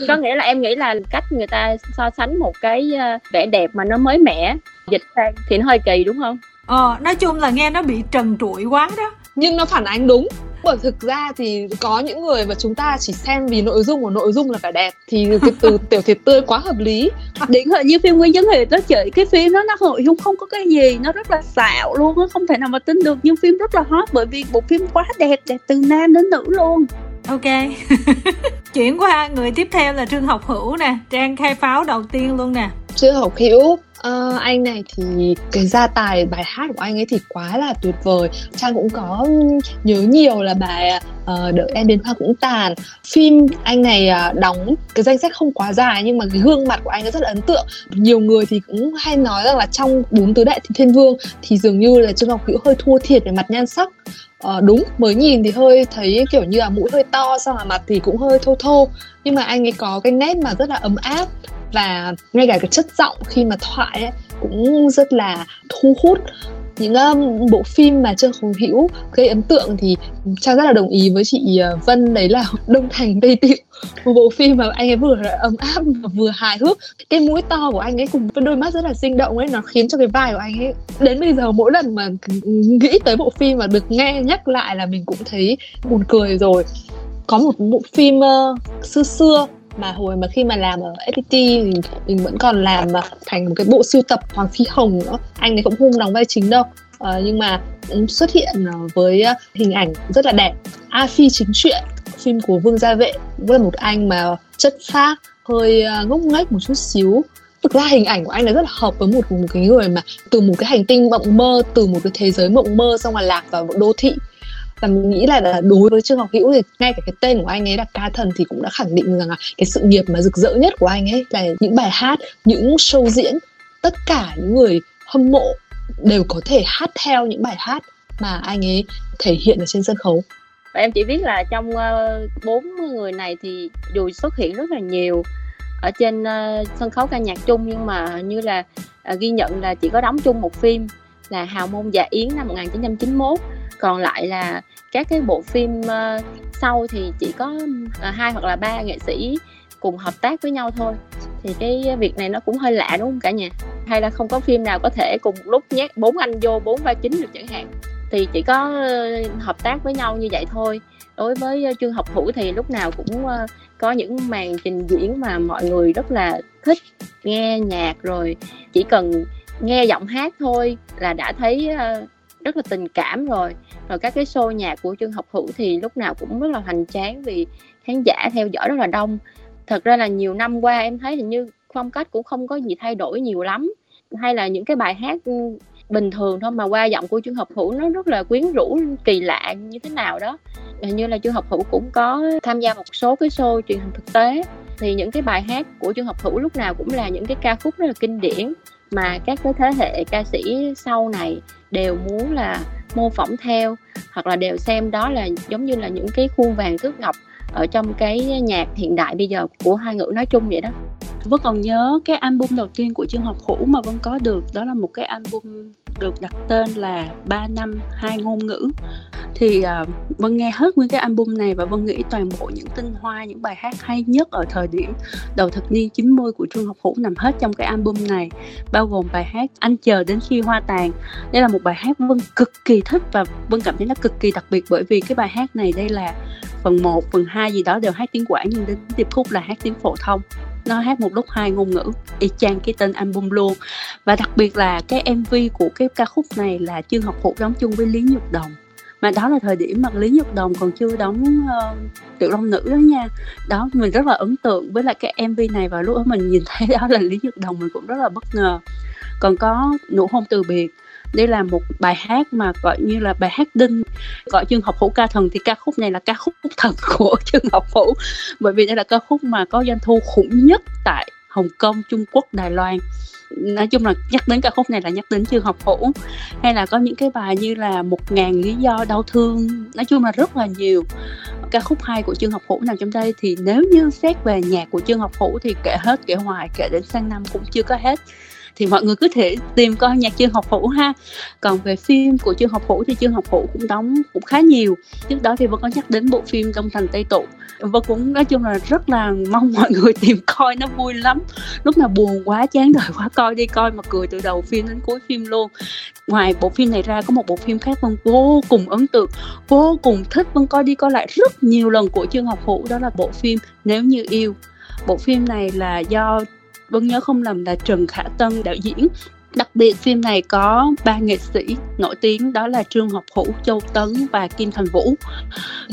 S4: có nghĩa là em nghĩ là cách người ta so sánh một cái ờ, vẻ đẹp mà nó mới mẻ dịch sang thì nó hơi kỳ đúng không?
S1: Ờ nói chung là nghe nó bị trần trụi quá đó.
S2: Nhưng nó phản ánh đúng. Bởi thực ra thì có những người mà chúng ta chỉ xem vì nội dung của nội dung là phải đẹp thì cái từ tiểu thịt tươi quá hợp lý.
S3: Điển hình như phim nguyên dân hiệp đó chị cái phim đó nó nội dung không có cái gì nó rất là xạo luôn nó không thể nào mà tin được. Nhưng phim rất là hot bởi vì bộ phim quá đẹp đẹp từ nam đến nữ luôn
S1: ok. Chuyển qua người tiếp theo là trương học hữu nè, trang khai pháo đầu tiên luôn nè.
S2: Trương học hữu. Ờ, anh này thì cái gia tài bài hát của anh ấy thì quá là tuyệt vời. Trang cũng có nhớ nhiều là bài uh, đợi em đến hoa cũng tàn. Phim anh này uh, đóng cái danh sách không quá dài nhưng mà cái gương mặt của anh ấy rất là ấn tượng. Nhiều người thì cũng hay nói rằng là trong bốn tứ đại thiên vương thì dường như là trương ngọc hữu hơi thua thiệt về mặt nhan sắc. Ờ, đúng mới nhìn thì hơi thấy kiểu như là mũi hơi to xong là mặt thì cũng hơi thô thô. Nhưng mà anh ấy có cái nét mà rất là ấm áp và ngay cả cái chất giọng khi mà thoại ấy, cũng rất là thu hút. Những um, bộ phim mà Trương Hồng Hữu gây ấn tượng thì Trang rất là đồng ý với chị ờ, Vân đấy là Đông Thành Tây Tiệu. Một bộ phim mà anh ấy vừa ấm áp và vừa hài hước. Cái mũi to của anh ấy cùng với đôi mắt rất là sinh động ấy nó khiến cho cái vai của anh ấy đến bây giờ mỗi lần mà nghĩ tới bộ phim mà được nghe nhắc lại là mình cũng thấy buồn cười rồi. Có một bộ phim uh, xưa xưa mà hồi mà khi mà làm ở FPT thì mình vẫn còn làm mà thành một cái bộ sưu tập Hoàng Phi Hồng nữa. Anh ấy cũng không đóng vai chính đâu. Uh, nhưng mà ừ, xuất hiện ờ, với ờ, hình ảnh rất là đẹp. A Phi chính truyện phim của Vương Gia Vệ. Cũng là một anh mà chất phác hơi ngốc nghếch một chút xíu. Thực ra hình ảnh của anh là rất là hợp với một một cái người mà từ một cái hành tinh mộng mơ từ một cái thế giới mộng mơ xong là lạc vào một đô thị và mình nghĩ là, đối với trương ngọc hữu thì ngay cả cái tên của anh ấy là ca thần thì cũng đã khẳng định rằng là cái sự nghiệp mà rực rỡ nhất của anh ấy là những bài hát những show diễn tất cả những người hâm mộ đều có thể hát theo những bài hát mà anh ấy thể hiện ở trên sân khấu.
S4: Và em chỉ biết là trong ờ, bốn uh, người này thì dù xuất hiện rất là nhiều ở trên uh, sân khấu ca nhạc chung nhưng mà như là uh, ghi nhận là chỉ có đóng chung một phim là Hào Môn Dạ Yến năm 1991 còn lại là các cái bộ phim uh, sau thì chỉ có uh, hai hoặc là ba nghệ sĩ cùng hợp tác với nhau thôi. Thì cái việc này nó cũng hơi lạ đúng không cả nhà? Hay là không có phim nào có thể cùng lúc nhét bốn anh vô bốn vai chính được chẳng hạn? Thì chỉ có ờ, hợp tác với nhau như vậy thôi. Đối với chương học hữu thì lúc nào cũng có những màn trình diễn mà mọi người rất là thích nghe nhạc rồi chỉ cần nghe giọng hát thôi là đã thấy rất là tình cảm rồi. Rồi các cái show nhạc của trương học hữu thì lúc nào cũng rất là hoành tráng vì khán giả theo dõi rất là đông. Thật ra là nhiều năm qua em thấy hình như phong cách cũng không có gì thay đổi nhiều lắm. Hay là những cái bài hát ừ, bình thường thôi mà qua giọng của trương học hữu nó rất là quyến rũ, kỳ lạ như thế nào đó. Hình như là Trương Học Hữu cũng có tham gia một số cái show truyền hình thực tế. Thì những cái bài hát của Trương Học Hữu lúc nào cũng là những cái ca khúc rất là kinh điển mà các cái thế hệ ca sĩ sau này đều muốn là mô phỏng theo, hoặc là đều xem đó là giống như là những cái khuôn vàng thước ngọc ở trong cái nhạc hiện đại bây giờ của hai ngữ nói chung vậy đó.
S3: Vân còn nhớ cái album đầu tiên của trường Học Hữu mà Vân có được đó là một cái album được đặt tên là 3 năm hai ngôn ngữ. Thì uh, Vân nghe hết nguyên cái album này và Vân nghĩ toàn bộ những tinh hoa những bài hát hay nhất ở thời điểm đầu thập niên 90 của Trương Học Hữu nằm hết trong cái album này bao gồm bài hát Anh chờ đến khi hoa tàn. Đây là một bài hát Vân cực kỳ thích và Vân cảm thấy nó cực kỳ đặc biệt bởi vì cái bài hát này đây là phần 1, phần 2 gì đó đều hát tiếng quảng nhưng đến điệp khúc là hát tiếng phổ thông nó hát một lúc hai ngôn ngữ y chang cái tên album luôn. Và đặc biệt là cái mv của cái ca khúc này là trương học hữu đóng chung với lý nhược đồng. Mà đó là thời điểm mà lý nhật đồng còn chưa đóng uh, tiểu long nữ đó nha. Đó mình rất là ấn tượng với lại cái mv này và lúc đó mình nhìn thấy đó là lý nhật đồng mình cũng rất là bất ngờ. Còn có nụ hôn từ biệt đây là một bài hát mà gọi như là bài hát đinh. Gọi chương học hữu ca thần thì ca khúc này là ca khúc thần của chương học hữu. Bởi vì đây là ca khúc mà có doanh thu khủng nhất tại Hồng Kông, Trung Quốc, Đài Loan. Nói chung là nhắc đến ca khúc này là nhắc đến chương học hữu. Hay là có những cái bài như là một ngàn lý do đau thương. Nói chung là rất là nhiều ca khúc hay của chương học hữu nằm trong đây. Thì nếu như xét về nhạc của chương học hữu thì kể hết kể hoài kể đến sang năm cũng chưa có hết thì mọi người cứ thể tìm coi nhạc chương học hữu ha. Còn về phim của chương học hữu thì chương học hữu cũng đóng cũng khá nhiều. Trước đó thì vẫn có nhắc đến bộ phim đông thành tây tụ. Và cũng, nói chung là rất là mong mọi người tìm coi, nó vui lắm. Lúc nào buồn quá, chán đời quá, coi đi coi mà cười từ đầu phim đến cuối phim luôn. Ngoài bộ phim này ra có một bộ phim khác vân vô cùng ấn tượng, vô cùng thích vân coi đi coi lại rất nhiều lần của chương học hữu đó là bộ phim nếu như yêu. Bộ phim này là do Vân nhớ không lầm là Trần Khả Tân đạo diễn Đặc biệt phim này có ba nghệ sĩ nổi tiếng đó là Trương Học Hữu, Châu Tấn và Kim Thành Vũ.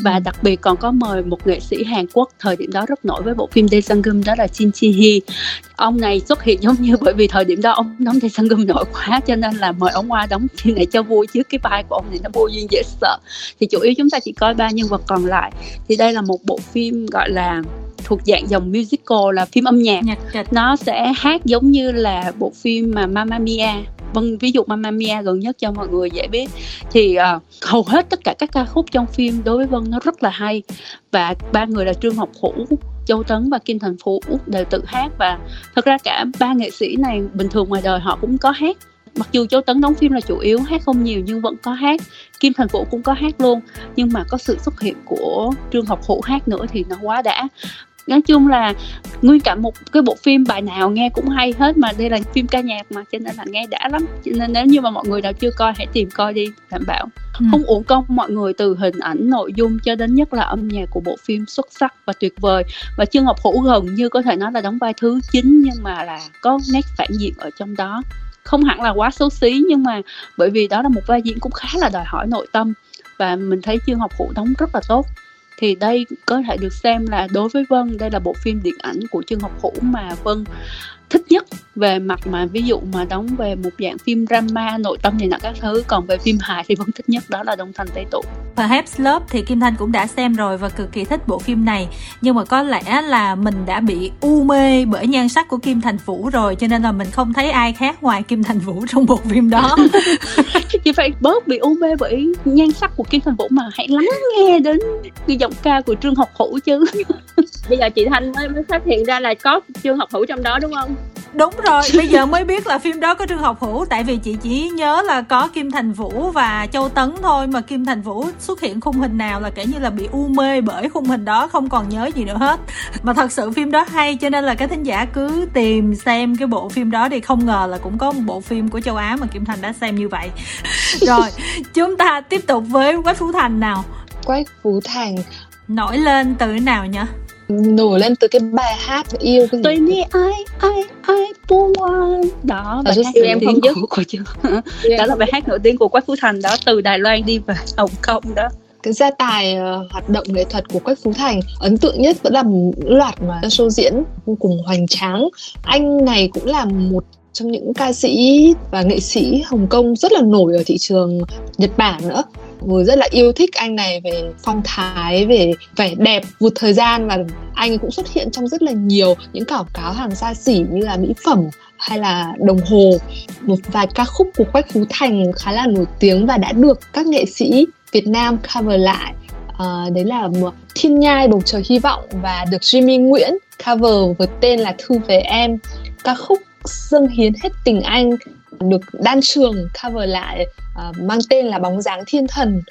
S3: Và ừ. đặc biệt còn có mời một nghệ sĩ Hàn Quốc thời điểm đó rất nổi với bộ phim Dae đó là Shin Chi Hee. Ông này xuất hiện giống như bởi vì thời điểm đó ông đóng Dae nổi quá cho nên là mời ông qua đóng phim này cho vui chứ cái vai của ông này nó vô duyên dễ sợ. Thì chủ yếu chúng ta chỉ coi ba nhân vật còn lại. Thì đây là một bộ phim gọi là thuộc dạng dòng musical là phim âm nhạc, nhạc kịch. nó sẽ hát giống như là bộ phim mà Mamma Mia. Vâng ví dụ Mamma Mia gần nhất cho mọi người dễ biết. Thì uh, hầu hết tất cả các ca khúc trong phim đối với Vân nó rất là hay. Và ba người là Trương Học Hữu Châu Tấn và Kim Thành Phú đều tự hát. Và thật ra cả ba nghệ sĩ này bình thường ngoài đời họ cũng có hát. Mặc dù Châu Tấn đóng phim là chủ yếu hát không nhiều nhưng vẫn có hát. Kim Thành Vũ cũng có hát luôn. Nhưng mà có sự xuất hiện của Trương Học Hữu hát nữa thì nó quá đã nói chung là nguyên cả một cái bộ phim bài nào nghe cũng hay hết mà đây là phim ca nhạc mà cho nên là nghe đã lắm. Cho nên nếu như mà mọi người nào chưa coi hãy tìm coi đi đảm bảo. Ừ. không uổng công mọi người từ hình ảnh nội dung cho đến nhất là âm nhạc của bộ phim xuất sắc và tuyệt vời. Và trương ngọc hữu gần như có thể nói là đóng vai thứ chính nhưng mà là có nét phản diện ở trong đó. Không hẳn là quá xấu xí nhưng mà bởi vì đó là một vai diễn cũng khá là đòi hỏi nội tâm. Và mình thấy trương ngọc hữu đóng rất là tốt thì đây có thể được xem là đối với Vân, đây là bộ phim điện ảnh của Trương Học Hữu mà Vân thích nhất về mặt mà ví dụ mà đóng về một dạng phim drama nội tâm này nọ các thứ còn về phim hài thì vẫn thích nhất đó là Đông Thành Tây Tụ.
S1: Perhaps Love thì Kim Thanh cũng đã xem rồi và cực kỳ thích bộ phim này. Nhưng mà có lẽ là mình đã bị u mê bởi nhan sắc của Kim Thành Vũ rồi cho nên là mình không thấy ai khác ngoài Kim Thành Vũ trong bộ phim đó.
S3: Chị phải bớt bị u mê bởi nhan sắc của Kim Thành Vũ mà hãy lắng nghe đến cái giọng ca của Trương Học Hữu chứ
S4: bây giờ chị Thanh mới, mới phát hiện ra là có Trương Học Hữu trong đó đúng không?
S1: Đúng rồi bây giờ mới biết là phim đó có trương học hữu tại vì chị chỉ nhớ là có kim thành vũ và châu tấn thôi mà kim thành vũ xuất hiện khung hình nào là kể như là bị u mê bởi khung hình đó không còn nhớ gì nữa hết. Mà thật sự phim đó hay cho nên là cái thính giả cứ tìm xem cái bộ phim đó thì không ngờ là cũng có một bộ phim của châu á mà kim thành đã xem như vậy. Rồi chúng ta tiếp tục với quách phú thành nào.
S2: Quách phú thành.
S1: Nổi lên từ nào nhỉ
S2: nổi lên từ cái bài hát yêu
S3: cái tôi nghe ai ai ai buông đó bài hát nổi tiếng của, của, của đó là bài hát nổi tiếng của Quách Phú Thành đó từ Đài Loan đi về Hồng Kông đó.
S2: Cái gia tài uh, hoạt động nghệ thuật của Quách Phú Thành ấn tượng nhất vẫn là loạt mà show diễn vô cùng hoành tráng. Anh này cũng là một trong những ca sĩ và nghệ sĩ Hồng Kông rất là nổi ở thị trường Nhật Bản nữa vừa rất là yêu thích anh này về phong thái về vẻ đẹp vượt thời gian và anh cũng xuất hiện trong rất là nhiều những quảng cáo hàng xa xỉ như là mỹ phẩm hay là đồng hồ. Một vài ca khúc của quách phú thành khá là nổi tiếng và đã được các nghệ sĩ việt nam cover lại. À, đấy là một thiên nhai bầu trời hy vọng và được Jimmy Nguyễn cover với tên là thư về em. Ca khúc dâng hiến hết tình anh được đan trường cover lại uh, mang tên là bóng dáng thiên thần.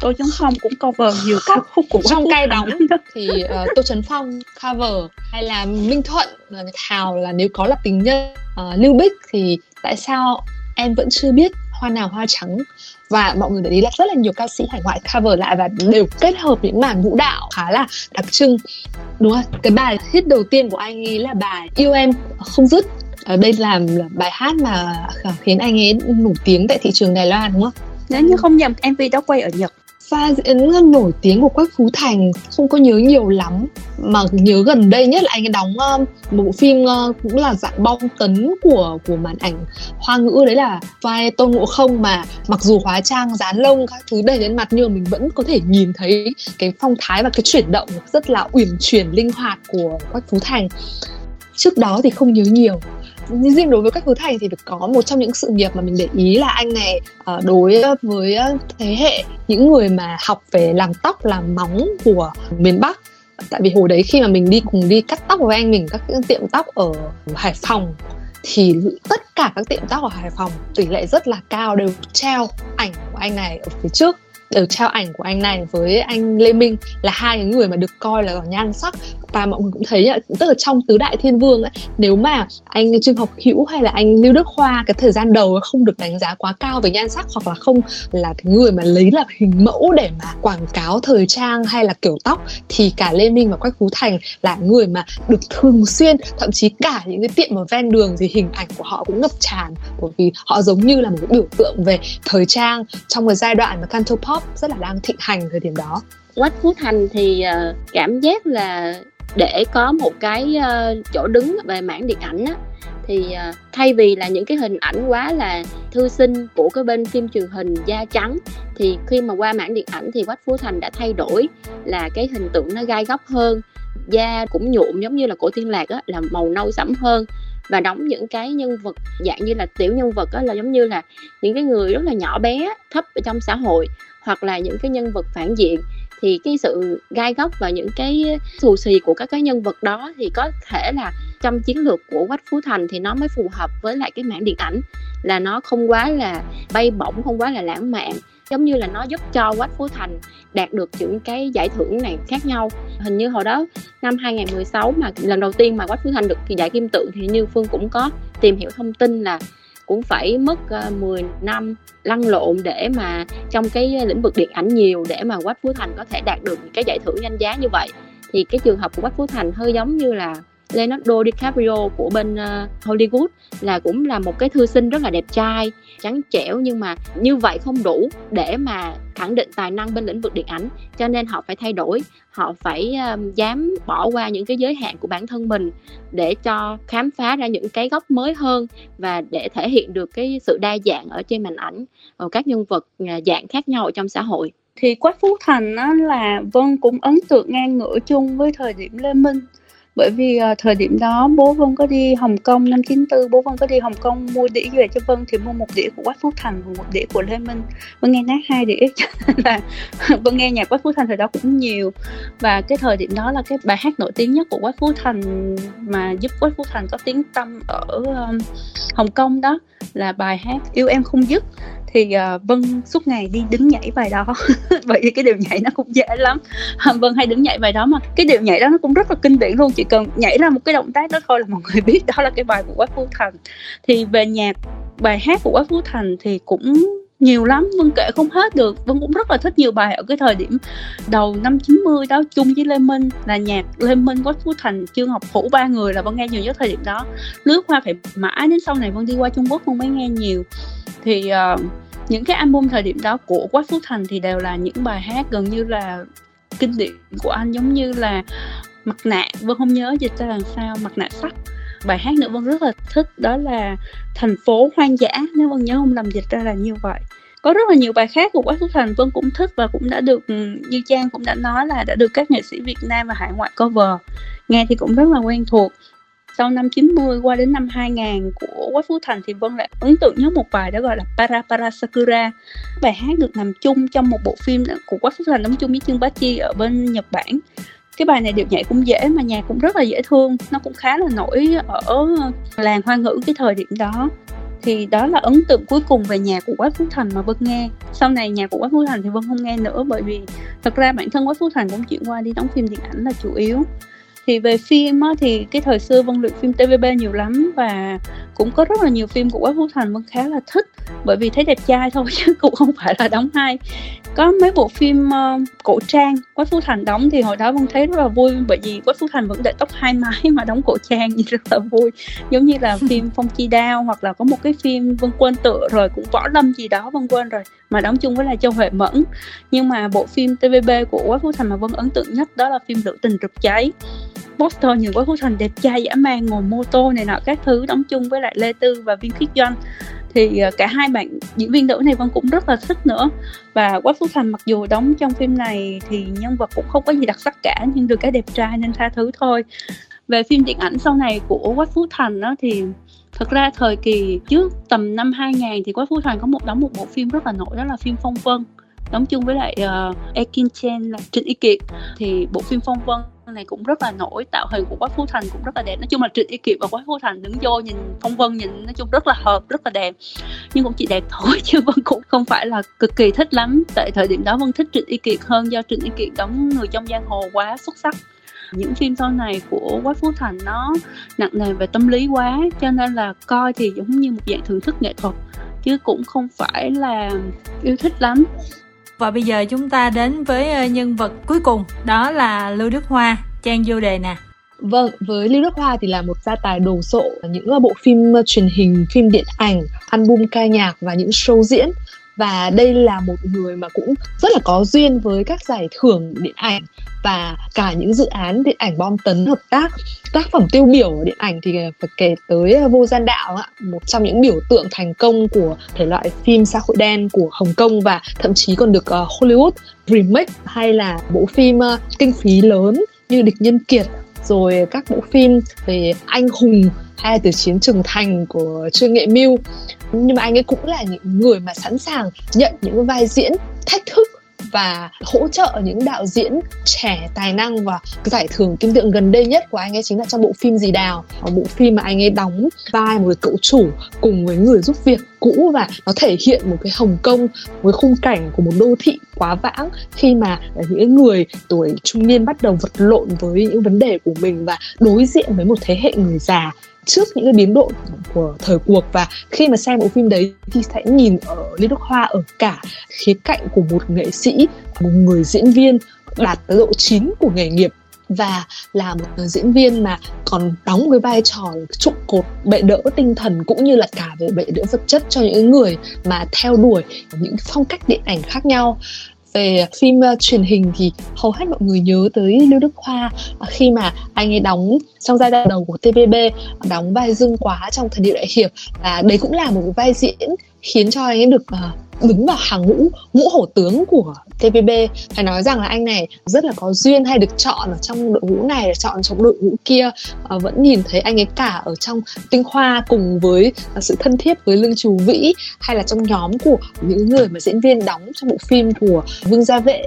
S3: Tô Trấn Phong cũng cover nhiều ca khúc của
S2: trong cay đóng thì uh, Tô Trấn Phong cover hay là Minh Thuận là Thảo là nếu có là tình nhân. Uh, Lưu Bích thì tại sao em vẫn chưa biết hoa nào hoa trắng? Và mọi người để ý là rất là nhiều ca sĩ hải ngoại cover lại và đều kết hợp những màn vũ đạo khá là đặc trưng. Đúng không? Cái bài hit đầu tiên của anh ấy là bài yêu em không dứt ở đây là, là bài hát mà khiến anh ấy nổi tiếng tại thị trường Đài Loan đúng không?
S3: Nếu như không nhầm MV đó quay ở Nhật.
S2: Pha diễn nổi tiếng của Quách Phú Thành không có nhớ nhiều lắm. Mà nhớ gần đây nhất là anh ấy đóng một bộ phim cũng là dạng bom tấn của của màn ảnh hoa ngữ đấy là vai tôn ngộ không mà mặc dù hóa trang dán lông các thứ đầy lên mặt nhưng mà mình vẫn có thể nhìn thấy cái phong thái và cái chuyển động rất là uyển chuyển linh hoạt của Quách Phú Thành. Trước đó thì không nhớ nhiều riêng đối với các hứa Thành thì phải có một trong những sự nghiệp mà mình để ý là anh này ờ, đối với ờ, thế hệ những người mà học về làm tóc, làm móng của miền Bắc. Tại vì hồi đấy khi mà mình đi cùng đi cắt tóc với anh mình, các tiệm tóc ở Hải Phòng, thì tất cả các tiệm tóc ở Hải Phòng tỷ lệ rất là cao đều treo ảnh của anh này ở phía trước, đều treo ảnh của anh này với anh Lê Minh là hai người mà được coi là nhan sắc và mọi người cũng thấy tức là trong tứ đại thiên vương ấy nếu mà anh Trương Học Hữu hay là anh Lưu Đức Khoa cái thời gian đầu không được đánh giá quá cao về nhan sắc hoặc là không là cái người mà lấy là hình mẫu để mà quảng cáo thời trang hay là kiểu tóc, thì cả Lê Minh và Quách Phú Thành là người mà được thường xuyên, thậm chí cả những cái tiệm ở ven đường thì hình ảnh của họ cũng ngập tràn, bởi vì họ giống như là một cái biểu tượng về thời trang trong cái giai đoạn mà canto pop rất là đang thịnh hành thời điểm đó.
S4: Quách Phú Thành thì ờ, cảm giác là để có một cái ờ, chỗ đứng về mảng điện ảnh á, thì ờ, thay vì là những cái hình ảnh quá là thư sinh của cái bên phim truyền hình da trắng, thì khi mà qua mảng điện ảnh thì Quách Phú Thành đã thay đổi là cái hình tượng nó gai góc hơn, da cũng nhuộm giống như là cổ thiên lạc á, là màu nâu sẫm hơn và đóng những cái nhân vật dạng như là tiểu nhân vật á, là giống như là những cái người rất là nhỏ bé, thấp ở trong xã hội hoặc là những cái nhân vật phản diện thì cái sự gai góc và những cái xù xì của các cái nhân vật đó thì có thể là trong chiến lược của Quách Phú Thành thì nó mới phù hợp với lại cái mảng điện ảnh. Là nó không quá là bay bổng, không quá là lãng mạn. Giống như là nó giúp cho Quách Phú Thành đạt được những cái giải thưởng này khác nhau. Hình như hồi đó, năm 2016 mà lần đầu tiên mà Quách Phú Thành được giải kim tượng thì như Phương cũng có tìm hiểu thông tin là cũng phải mất ờ, uh, 10 năm lăn lộn để mà trong cái lĩnh vực điện ảnh nhiều để mà Quách Phú Thành có thể đạt được những cái giải thưởng danh giá như vậy. Thì cái trường hợp của Quách Phú Thành hơi giống như là Leonardo DiCaprio của bên uh, Hollywood là cũng là một cái thư sinh rất là đẹp trai trắng trẻo nhưng mà như vậy không đủ để mà khẳng định tài năng bên lĩnh vực điện ảnh cho nên họ phải thay đổi. Họ phải um, dám bỏ qua những cái giới hạn của bản thân mình để cho khám phá ra những cái góc mới hơn và để thể hiện được cái sự đa dạng ở trên màn ảnh ở các nhân vật ờ, dạng khác nhau ở trong xã hội.
S3: Thì Quách Phú Thành á, là Vân cũng ấn tượng ngang ngửa chung với thời điểm Lê Minh bởi vì uh, thời điểm đó bố Vân có đi Hồng Kông năm 94 bố Vân có đi Hồng Kông mua đĩa về cho Vân thì mua một đĩa của Quách Phú Thành và một đĩa của Lê Minh. Vân nghe nát hai đĩa cho là Vân nghe nhạc Quách Phú Thành thời đó cũng nhiều. Và cái thời điểm đó là cái bài hát nổi tiếng nhất của Quách Phú Thành mà giúp Quách Phú Thành có tiếng tăm ở um, Hồng Kông đó là bài hát yêu em không dứt thì uh, vân suốt ngày đi đứng nhảy bài đó bởi vì cái điều nhảy nó cũng dễ lắm. Vân hay đứng nhảy bài đó mà cái điều nhảy đó nó cũng rất là kinh điển luôn chỉ cần nhảy ra một cái động tác đó thôi là mọi người biết đó là cái bài của quách phú thành. Thì về nhạc bài hát của quách phú thành thì cũng nhiều lắm Vân kể không hết được. Vân cũng rất là thích nhiều bài ở cái thời điểm đầu năm 90 đó chung với Lê Minh là nhạc Lê Minh Quách Phú Thành Trương Ngọc Phủ ba người là Vân nghe nhiều nhất thời điểm đó. Lướt qua phải mãi đến sau này Vân đi qua Trung Quốc Vân mới nghe nhiều. Thì uh, những cái album thời điểm đó của Quách Phú Thành thì đều là những bài hát gần như là kinh điển của anh giống như là mặt nạ. Vân không nhớ dịch ra làm sao mặt nạ sắt bài hát nữa Vân rất là thích, đó là thành phố hoang dã, nếu Vân nhớ không làm dịch ra là như vậy. Có rất là nhiều bài khác của Quách Phúc Thành Vân cũng thích và cũng đã được ừ, như Trang cũng đã nói là đã được các nghệ sĩ Việt Nam và hải ngoại cover. Nghe thì cũng rất là quen thuộc. Sau năm 90 qua đến năm 2000 của Quách Phú Thành thì Vân lại ấn tượng nhất một bài đó gọi là Para Para Sakura. Bài hát được nằm chung trong một bộ phim của Quách Phú Thành đóng chung với Trương Bá Chi ở bên Nhật Bản cái bài này điệu nhảy cũng dễ mà nhạc cũng rất là dễ thương. Nó cũng khá là nổi ở làng hoa ngữ cái thời điểm đó. Thì đó là ấn tượng cuối cùng về nhạc của Quách Phú Thành mà Vân nghe. Sau này nhạc của Quách Phú Thành thì Vân không nghe nữa bởi vì thật ra bản thân Quách Phú Thành cũng chuyển qua đi đóng phim điện ảnh là chủ yếu. Thì về phim á, thì cái thời xưa vân luyện phim tvb nhiều lắm và cũng có rất là nhiều phim của quách phú thành vân khá là thích. Bởi vì thấy đẹp trai thôi chứ cũng không phải là đóng hay có mấy bộ phim uh, cổ trang. Quách phú thành đóng thì hồi đó vân thấy rất là vui bởi vì quách phú thành vẫn để tóc hai mái mà đóng cổ trang thì rất là vui. Giống như là phim phong chi đao hoặc là có một cái phim vân quên tựa rồi cũng võ lâm gì đó vân quên rồi mà đóng chung với là châu huệ mẫn. Nhưng mà bộ phim tvb của quách phú thành mà vân ấn tượng nhất đó là phim lửa tình rực cháy. Poster nhìn quá Phú Thành đẹp trai dã man ngồi mô tô này nọ các thứ đóng chung với lại Lê Tư và Viên Khiết Doanh thì ờ, cả hai bạn diễn viên nữ này Vân cũng rất là thích nữa. Và Quách Phú Thành mặc dù đóng trong phim này thì nhân vật cũng không có gì đặc sắc cả, nhưng được cái đẹp trai nên tha thứ thôi. Về phim điện ảnh sau này của Quách Phú Thành đó thì thật ra thời kỳ trước tầm năm 2000 thì Quách Phú Thành có một, đóng một bộ phim rất là nổi, đó là phim Phong Vân đóng chung với lại uh, Ekin Chen là Trịnh Y Kiệt. Thì bộ phim Phong Vân này cũng rất là nổi tạo hình của quách phú thành cũng rất là đẹp. Nói chung là trịnh y kiệt và quách phú thành đứng vô nhìn phong vân nhìn nói chung rất là hợp rất là đẹp. Nhưng cũng chỉ đẹp thôi chứ vân cũng không phải là cực kỳ thích lắm. Tại thời điểm đó vân thích trịnh y kiệt hơn do trịnh y kiệt đóng người trong giang hồ quá xuất sắc. Những phim sau này của quách phú thành nó nặng nề về tâm lý quá cho nên là coi thì giống như một dạng thưởng thức nghệ thuật chứ cũng không phải là yêu thích lắm
S1: và bây giờ chúng ta đến với ờ, nhân vật cuối cùng đó là Lưu Đức Hoa, Trang vô đề nè.
S2: Vâng, với Lưu Đức Hoa thì là một gia tài đồ sộ những ờ, bộ phim ờ, truyền hình, phim điện ảnh, album ca nhạc và những show diễn và đây là một người mà cũng rất là có duyên với các giải thưởng điện ảnh và cả những dự án điện ảnh bom tấn hợp tác tác phẩm tiêu biểu ở điện ảnh thì phải kể tới ờ, vô gian đạo ạ. Một trong những biểu tượng thành công của thể loại phim xã hội đen của Hồng Kông và thậm chí còn được ờ, Hollywood remake hay là bộ phim ờ, kinh phí lớn như địch nhân kiệt, rồi các bộ phim về anh hùng hay từ chiến trường thành của trương nghệ mưu nhưng mà anh ấy cũng là những người mà sẵn sàng nhận những vai diễn thách thức và hỗ trợ những đạo diễn trẻ tài năng và giải thưởng kim tượng gần đây nhất của anh ấy chính là trong bộ phim gì đào. Bộ phim mà anh ấy đóng vai một người cậu chủ cùng với người giúp việc cũ và nó thể hiện một cái Hồng Kông với khung cảnh của một đô thị quá vãng khi mà những người tuổi trung niên bắt đầu vật lộn với những vấn đề của mình và đối diện với một thế hệ người già trước những cái biến đổi của thời cuộc và khi mà xem bộ phim đấy thì sẽ nhìn ở Lê Đức Hoa ở cả khía cạnh của một nghệ sĩ, một người diễn viên đạt tới độ chín của nghề nghiệp và là một người diễn viên mà còn đóng cái vai trò trụ cột bệ đỡ tinh thần cũng như là cả về bệ đỡ vật chất cho những người mà theo đuổi những phong cách điện ảnh khác nhau về phim uh, truyền hình thì hầu hết mọi người nhớ tới Lưu Đức Hoa. Uh, khi mà anh ấy đóng trong giai đoạn đầu của TVB đóng vai Dương Quá trong thời Điệu đại hiệp. Và đấy cũng là một vai diễn khiến cho anh ấy được uh, đứng vào hàng ngũ ngũ hổ tướng của TPB phải nói rằng là anh này rất là có duyên hay được chọn ở trong đội ngũ này chọn trong đội ngũ kia. À, vẫn nhìn thấy anh ấy cả ở trong tinh hoa cùng với uh, sự thân thiết với lương trù vĩ hay là trong nhóm của những người mà diễn viên đóng trong bộ phim của vương gia vệ.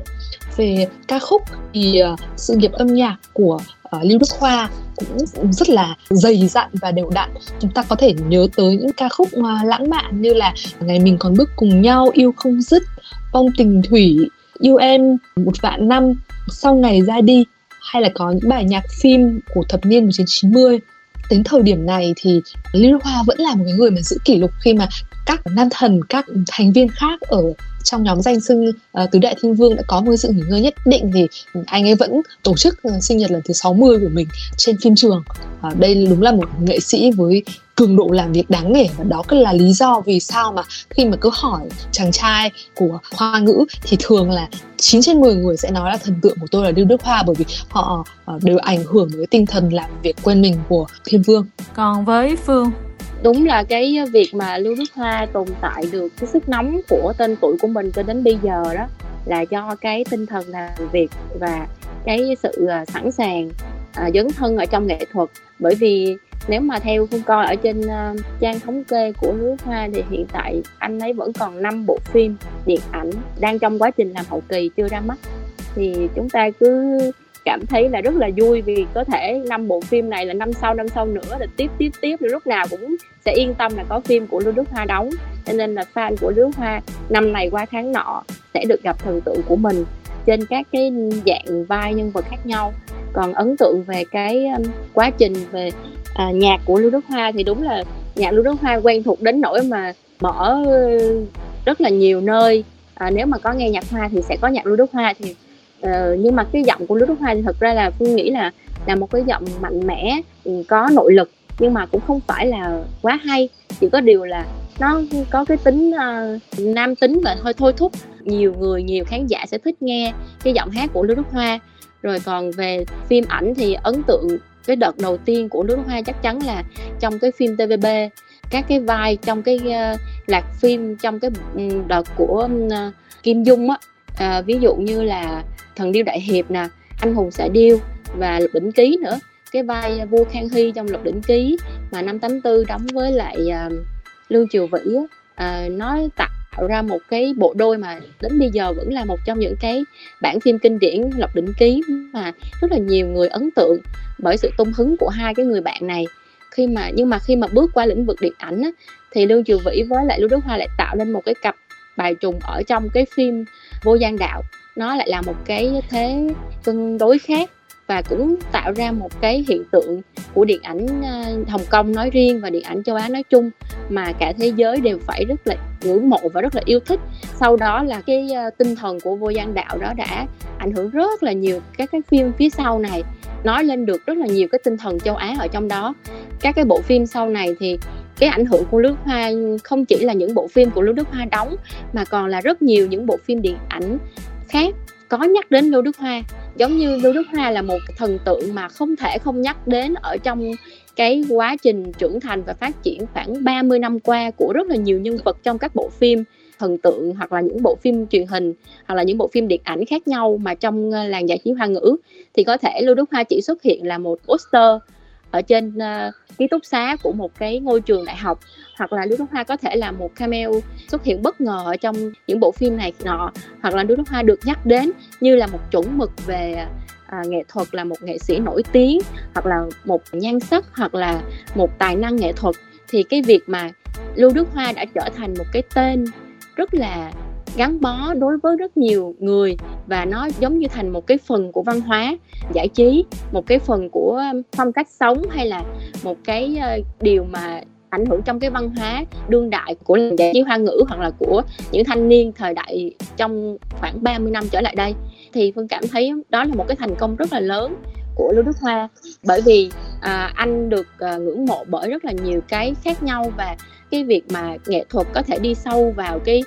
S2: Về ca khúc thì uh, sự nghiệp âm nhạc của Ờ, uh, Lưu Đức Hoa cũng rất là dày dặn và đều đặn. Chúng ta có thể nhớ tới những ca khúc uh, lãng mạn như là ngày mình còn bước cùng nhau yêu không dứt vong tình thủy yêu em một vạn năm sau ngày ra đi hay là có những bài nhạc phim của thập niên 1990 đến thời điểm này thì Lưu Đức Hoa vẫn là một cái người mà giữ kỷ lục khi mà các nam thần các thành viên khác ở trong nhóm danh xưng uh, ờ, tứ đại thiên vương đã có một sự nghỉ ngơi nhất định thì anh ấy vẫn tổ chức ờ, sinh nhật lần thứ 60 của mình trên phim trường uh, đây đúng là một nghệ sĩ với cường độ làm việc đáng nể và đó là lý do vì sao mà khi mà cứ hỏi chàng trai của khoa ngữ thì thường là 9 trên 10 người sẽ nói là thần tượng của tôi là Lưu Đức Hoa bởi vì họ đều ảnh hưởng với tinh thần làm việc quên mình của Thiên Vương.
S1: Còn với Phương
S4: đúng là cái việc mà lưu đức hoa tồn tại được cái sức nóng của tên tuổi của mình cho đến bây giờ đó là do cái tinh thần làm việc và cái sự à, sẵn sàng à, dấn thân ở trong nghệ thuật. Bởi vì nếu mà theo phương coi ở trên uh, trang thống kê của Lưu Đức Hoa thì hiện tại anh ấy vẫn còn 5 bộ phim điện ảnh đang trong quá trình làm hậu kỳ chưa ra mắt. Thì chúng ta cứ cảm thấy là rất là vui vì có thể năm bộ phim này là năm sau năm sau nữa là tiếp tiếp tiếp lúc nào cũng sẽ yên tâm là có phim của Lưu Đức Hoa đóng. Cho nên là fan của Lưu Đức Hoa năm này qua tháng nọ sẽ được gặp thần tượng của mình trên các cái dạng vai nhân vật khác nhau. Còn ấn tượng về cái um, quá trình về à, nhạc của Lưu Đức Hoa thì đúng là nhạc Lưu Đức Hoa quen thuộc đến nỗi mà mở rất là nhiều nơi. À, nếu mà có nghe nhạc Hoa thì sẽ có nhạc Lưu Đức Hoa thì Ờ, nhưng mà cái giọng của Lưu Đức Hoa thì thật ra là Phương nghĩ là là một cái giọng mạnh mẽ ừ, có nội lực nhưng mà cũng không phải là quá hay. Chỉ có điều là nó có cái tính uh, nam tính và hơi thôi thúc. Nhiều người nhiều khán giả sẽ thích nghe cái giọng hát của Lưu Đức Hoa. Rồi còn về phim ảnh thì ấn tượng cái đợt đầu tiên của Lưu Đức Hoa chắc chắn là trong cái phim TVB các cái vai trong cái uh, lạc phim trong cái ừ, đợt của uh, Kim Dung á à, ví dụ như là thần điêu đại hiệp nè anh hùng xạ điêu và lục đỉnh ký nữa. Cái vai vua khang hy trong lục đỉnh ký mà năm 84 đóng với lại à, lương triều vĩ à, nó tạo tạo ra một cái bộ đôi mà đến bây giờ vẫn là một trong những cái bản phim kinh điển lộc đỉnh ký mà rất là nhiều người ấn tượng bởi sự tung hứng của hai cái người bạn này. Khi mà nhưng mà khi mà bước qua lĩnh vực điện ảnh á, thì lương triều vĩ với lại lưu đức hoa lại tạo nên một cái cặp bài trùng ở trong cái phim vô gian đạo. Nó lại là một cái thế cân đối khác và cũng tạo ra một cái hiện tượng của điện ảnh à, Hồng Kông nói riêng và điện ảnh châu Á nói chung mà cả thế giới đều phải rất là ngưỡng mộ và rất là yêu thích. Sau đó là cái à, tinh thần của vô gian đạo đó đã ảnh hưởng rất là nhiều các cái phim phía sau này. Nói lên được rất là nhiều cái tinh thần châu Á ở trong đó. Các cái bộ phim sau này thì cái ảnh hưởng của Lưu Đức Hoa không chỉ là những bộ phim của Lưu Đức Hoa đóng, mà còn là rất nhiều những bộ phim điện ảnh khác có nhắc đến Lưu Đức Hoa. Giống như Lưu Đức Hoa là một thần tượng mà không thể không nhắc đến ở trong cái quá trình trưởng thành và phát triển khoảng 30 năm qua của rất là nhiều nhân vật trong các bộ phim thần tượng hoặc là những bộ phim truyền hình hoặc là những bộ phim điện ảnh khác nhau mà trong làng giải trí hoa ngữ thì có thể Lưu Đức Hoa chỉ xuất hiện là một poster ở trên uh, ký túc xá của một cái ngôi trường đại học hoặc là Lưu Đức Hoa có thể là một cameo xuất hiện bất ngờ ở trong những bộ phim này nọ hoặc là Lưu Đức Hoa được nhắc đến như là một chuẩn mực về à, nghệ thuật là một nghệ sĩ nổi tiếng hoặc là một nhan sắc hoặc là một tài năng nghệ thuật. Thì cái việc mà Lưu Đức Hoa đã trở thành một cái tên rất là gắn bó đối với rất nhiều người và nó giống như thành một cái phần của văn hóa giải trí một cái phần của phong cách sống hay là một cái ờ, điều mà ảnh hưởng trong cái văn hóa đương đại của giải trí hoa ngữ hoặc là của những thanh niên thời đại trong khoảng 30 năm trở lại đây. Thì phương cảm thấy đó là một cái thành công rất là lớn của lưu đức hoa bởi vì à, anh được à, ngưỡng mộ bởi rất là nhiều cái khác nhau và cái việc mà nghệ thuật có thể đi sâu vào cái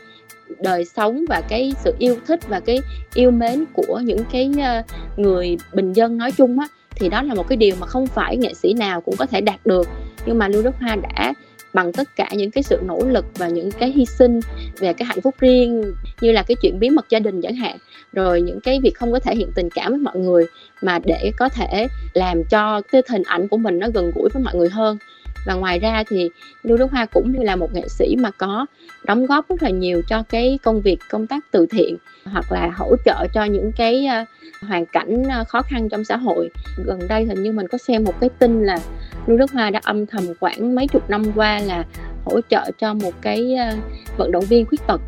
S4: đời sống và cái sự yêu thích và cái yêu mến của những cái ờ, người bình dân nói chung á, thì đó là một cái điều mà không phải nghệ sĩ nào cũng có thể đạt được. Nhưng mà lưu đức hoa đã bằng tất cả những cái sự nỗ lực và những cái hy sinh về cái hạnh phúc riêng, như là cái chuyện bí mật gia đình chẳng hạn, rồi những cái việc không có thể hiện tình cảm với mọi người mà để có thể làm cho cái hình ảnh của mình nó gần gũi với mọi người hơn và ngoài ra thì lưu đức hoa cũng như là một nghệ sĩ mà có đóng góp rất là nhiều cho cái công việc, công tác từ thiện, hoặc là hỗ trợ cho những cái ờ, hoàn cảnh ờ, khó khăn trong xã hội. Gần đây hình như mình có xem một cái tin là lưu đức hoa đã âm thầm khoảng mấy chục năm qua là hỗ trợ cho một cái ờ, vận động viên khuyết tật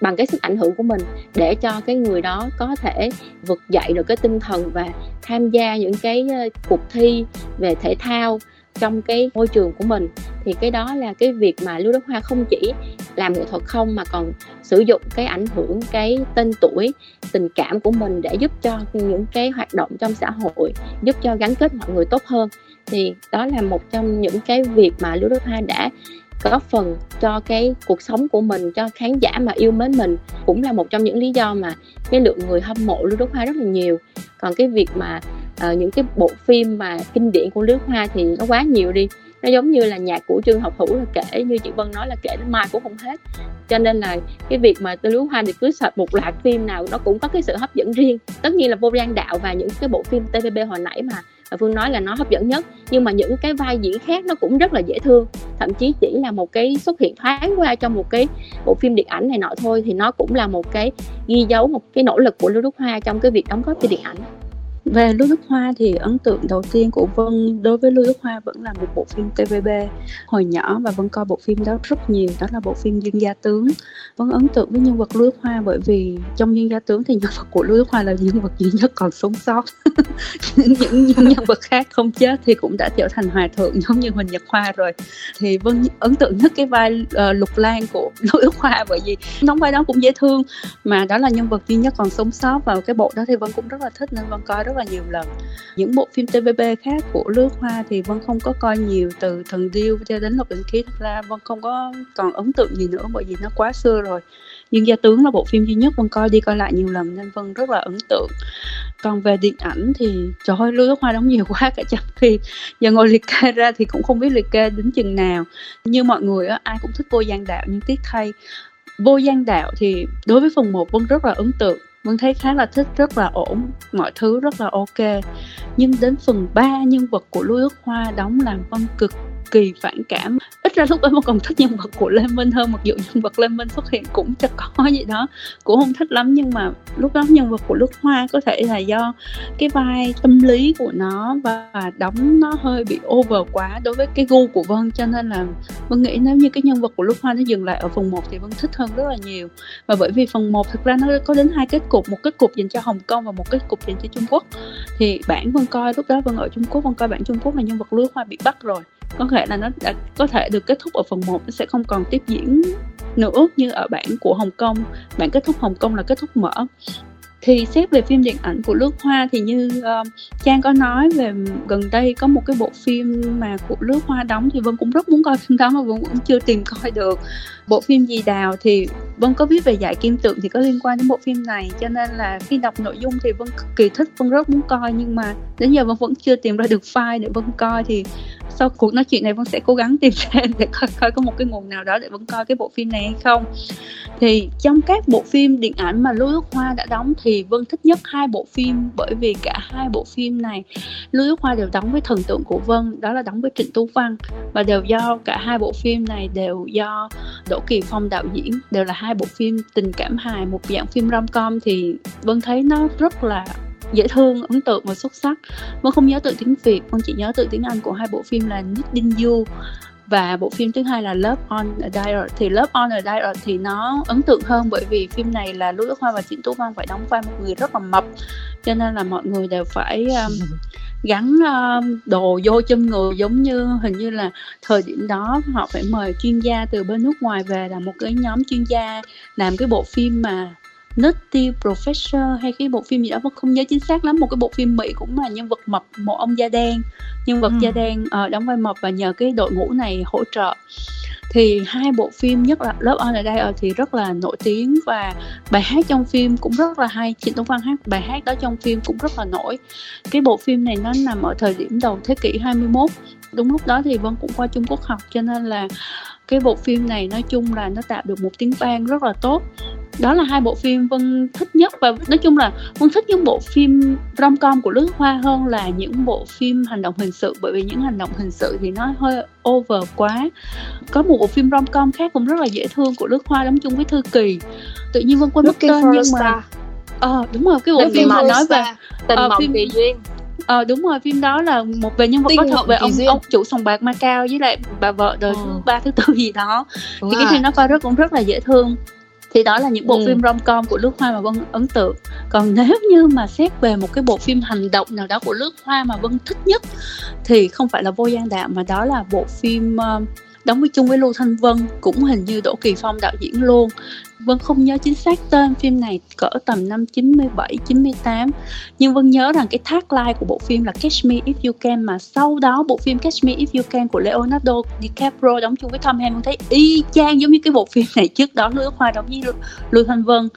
S4: bằng cái sức ảnh hưởng của mình để cho cái người đó có thể vực dậy được cái tinh thần và tham gia những cái cuộc thi về thể thao trong cái môi trường của mình. Thì cái đó là cái việc mà lưu đức hoa không chỉ làm nghệ thuật không, mà còn sử dụng cái ảnh hưởng, cái tên tuổi, tình cảm của mình để giúp cho những cái hoạt động trong xã hội, giúp cho gắn kết mọi người tốt hơn. Thì đó là một trong những cái việc mà lưu đức hoa đã góp phần cho cái cuộc sống của mình cho khán giả mà yêu mến mình cũng là một trong những lý do mà cái lượng người hâm mộ lưu đức hoa rất là nhiều. Còn cái việc mà uh, những cái bộ phim mà kinh điển của Lướt Hoa thì nó quá nhiều đi. Nó giống như là nhạc của trương học Hữu là kể như chị vân nói là kể đến mai cũng không hết. Cho nên là cái việc mà Lưu Đức hoa thì cứ sợ một loạt phim nào nó cũng có cái sự hấp dẫn riêng. Tất nhiên là vô gian đạo và những cái bộ phim tvb hồi nãy mà phương nói là nó hấp dẫn nhất, nhưng mà những cái vai diễn khác nó cũng rất là dễ thương. Thậm chí chỉ là một cái xuất hiện thoáng qua trong một cái bộ phim điện ảnh này nọ thôi, thì nó cũng là một cái ghi dấu, một cái nỗ lực của lưu đức hoa trong cái việc đóng góp cho điện ảnh
S3: về Lưu Đức Hoa thì ấn tượng đầu tiên của Vân đối với Lưu Đức Hoa vẫn là một bộ phim TVB hồi nhỏ và Vân coi bộ phim đó rất nhiều đó là bộ phim Dương Gia Tướng. Vân ấn tượng với nhân vật Lưu Đức Hoa bởi vì trong Dương Gia Tướng thì nhân vật của Lưu Đức Hoa là nhân vật duy nhất còn sống sót. Những, những nhân vật khác không chết thì cũng đã trở thành hòa thượng giống như Huỳnh Nhật Hoa rồi. Thì Vân ấn tượng nhất cái vai uh, Lục Lan của Lưu Đức Hoa bởi vì đóng vai đó cũng dễ thương. Mà đó là nhân vật duy nhất còn sống sót vào cái bộ đó thì Vân cũng rất là thích nên Vân coi rất là nhiều lần. Những bộ phim TVB khác của Lướt Hoa thì Vân không có coi nhiều từ Thần Điêu cho đến Lộc Định Khí thật ra Vân không có còn ấn tượng gì nữa bởi vì nó quá xưa rồi. Nhưng Gia Tướng là bộ phim duy nhất Vân coi đi coi lại nhiều lần nên Vân rất là ấn tượng. Còn về điện ảnh thì trời ơi Lưu Hoa đóng nhiều quá cả trăm phim. Giờ ngồi liệt kê ra thì cũng không biết liệt kê đến chừng nào. Như mọi người á, ai cũng thích vô gian đạo nhưng tiếc thay. Vô gian đạo thì đối với phần 1 Vân rất là ấn tượng. Vân thấy khá là thích, rất là ổn, mọi thứ rất là ok. Nhưng đến phần 3 nhân vật của Lưu Đức Hoa đóng làm Vân cực kỳ phản cảm. Ít ra lúc ấy mà còn thích nhân vật của Lê Minh hơn, mặc dù nhân vật Lê Minh xuất hiện cũng chắc có gì đó, cũng không thích lắm, nhưng mà lúc đó nhân vật của Lúc Hoa có thể là do cái vai tâm lý của nó và đóng nó hơi bị over quá đối với cái gu của Vân, cho nên là Vân nghĩ nếu như cái nhân vật của Lúc Hoa nó dừng lại ở phần 1 thì Vân thích hơn rất là nhiều. Và bởi vì phần 1 thực ra nó có đến hai kết cục, một kết cục dành cho Hồng Kông và một kết cục dành cho Trung Quốc. Thì bản Vân coi, lúc đó Vân ở Trung Quốc, Vân coi bản Trung Quốc là nhân vật Lưu Hoa bị bắt rồi có thể là nó đã có thể được kết thúc ở phần 1 nó sẽ không còn tiếp diễn nữa như ở bản của Hồng Kông. Bản kết thúc Hồng Kông là kết thúc mở. Thì xét về phim điện ảnh của Lướt Hoa thì như uh, Trang có nói về gần đây có một cái bộ phim mà của Lướt Hoa đóng thì Vân cũng rất muốn coi phim đó mà Vân cũng chưa tìm coi được bộ phim gì đào thì Vân có viết về giải kim tượng thì có liên quan đến bộ phim này, cho nên là khi đọc nội dung thì Vân cực kỳ thích, Vân rất muốn coi, nhưng mà đến giờ Vân vẫn chưa tìm ra được file để Vân coi thì sau cuộc nói chuyện này Vân sẽ cố gắng tìm ra để coi coi có một cái nguồn nào đó để Vân coi cái bộ phim này hay không. Thì trong các bộ phim điện ảnh mà Lưu Đức Hoa đã đóng thì Vân thích nhất hai bộ phim, bởi vì cả hai bộ phim này Lưu Đức Hoa đều đóng với thần tượng của Vân, đó là đóng với Trịnh Tú Văn, và đều do cả hai bộ phim này đều do Đỗ Kỳ Phong đạo diễn đều là hai bộ phim tình cảm hài một dạng phim rom com thì Vân thấy nó rất là dễ thương ấn tượng và xuất sắc. Vân không nhớ tự tiếng việt vân chỉ nhớ tự tiếng anh của hai bộ phim là Nick Đinh và bộ phim thứ hai là Love on a Dial. Thì Love on a Dial thì nó ấn tượng hơn bởi vì phim này là Lưu Đức Hoa và Trịnh Tú Văn phải đóng vai một người rất là mập cho nên là mọi người đều phải um, gắn um, đồ vô trong người giống như hình như là thời điểm đó họ phải mời chuyên gia từ bên nước ngoài về là một cái nhóm chuyên gia làm cái bộ phim mà Nutty Professor hay cái bộ phim gì đó Vân không nhớ chính xác lắm một cái bộ phim Mỹ cũng là nhân vật mập một ông da đen nhân vật ừ. da đen uh, đóng vai mập và nhờ cái đội ngũ này hỗ trợ thì hai bộ phim nhất là Love on a Day thì rất là nổi tiếng và bài hát trong phim cũng rất là hay, Trịnh Tuấn Văn hát bài hát đó trong phim cũng rất là nổi. Cái bộ phim này nó nằm ở thời điểm đầu thế kỷ 21 đúng lúc đó thì Vân cũng qua Trung Quốc học cho nên là cái bộ phim này nói chung là nó tạo được một tiếng vang rất là tốt đó là hai bộ phim vân thích nhất và nói chung là vân thích những bộ phim rom com của lướt hoa hơn là những bộ phim hành động hình sự bởi vì những hành động hình sự thì nó hơi over quá. Có một bộ phim rom com khác cũng rất là dễ thương của lướt hoa đóng chung với thư kỳ. Tự nhiên vân quên mất tên nhưng mà ờ à, đúng rồi cái bộ phim mà nói về
S4: tình uh, phim kỳ duyên.
S3: Ờ đúng rồi phim đó là một về nhân vật có thật về ông duyên. ông chủ sòng bạc Macau với lại bà vợ đời ừ. thứ ba thứ tư gì đó. Đúng thì cái phim nó coi rất cũng rất là dễ thương thì đó là những bộ ừ. phim rom com của Lướt Hoa mà Vân ấn tượng còn nếu như mà xét về một cái bộ phim hành động nào đó của Lướt Hoa mà Vân thích nhất thì không phải là Vô Gian Đạo mà đó là bộ phim uh, đóng với chung với Lưu Thanh Vân cũng hình như Đỗ Kỳ Phong đạo diễn luôn Vân không nhớ chính xác tên phim này cỡ tầm năm 97, 98 Nhưng Vân nhớ rằng cái tagline của bộ phim là Catch Me If You Can Mà sau đó bộ phim Catch Me If You Can của Leonardo DiCaprio đóng chung với Tom Hanks Vân thấy y chang giống như cái bộ phim này trước đó Lưu Hoa đóng với Lưu Thanh Vân.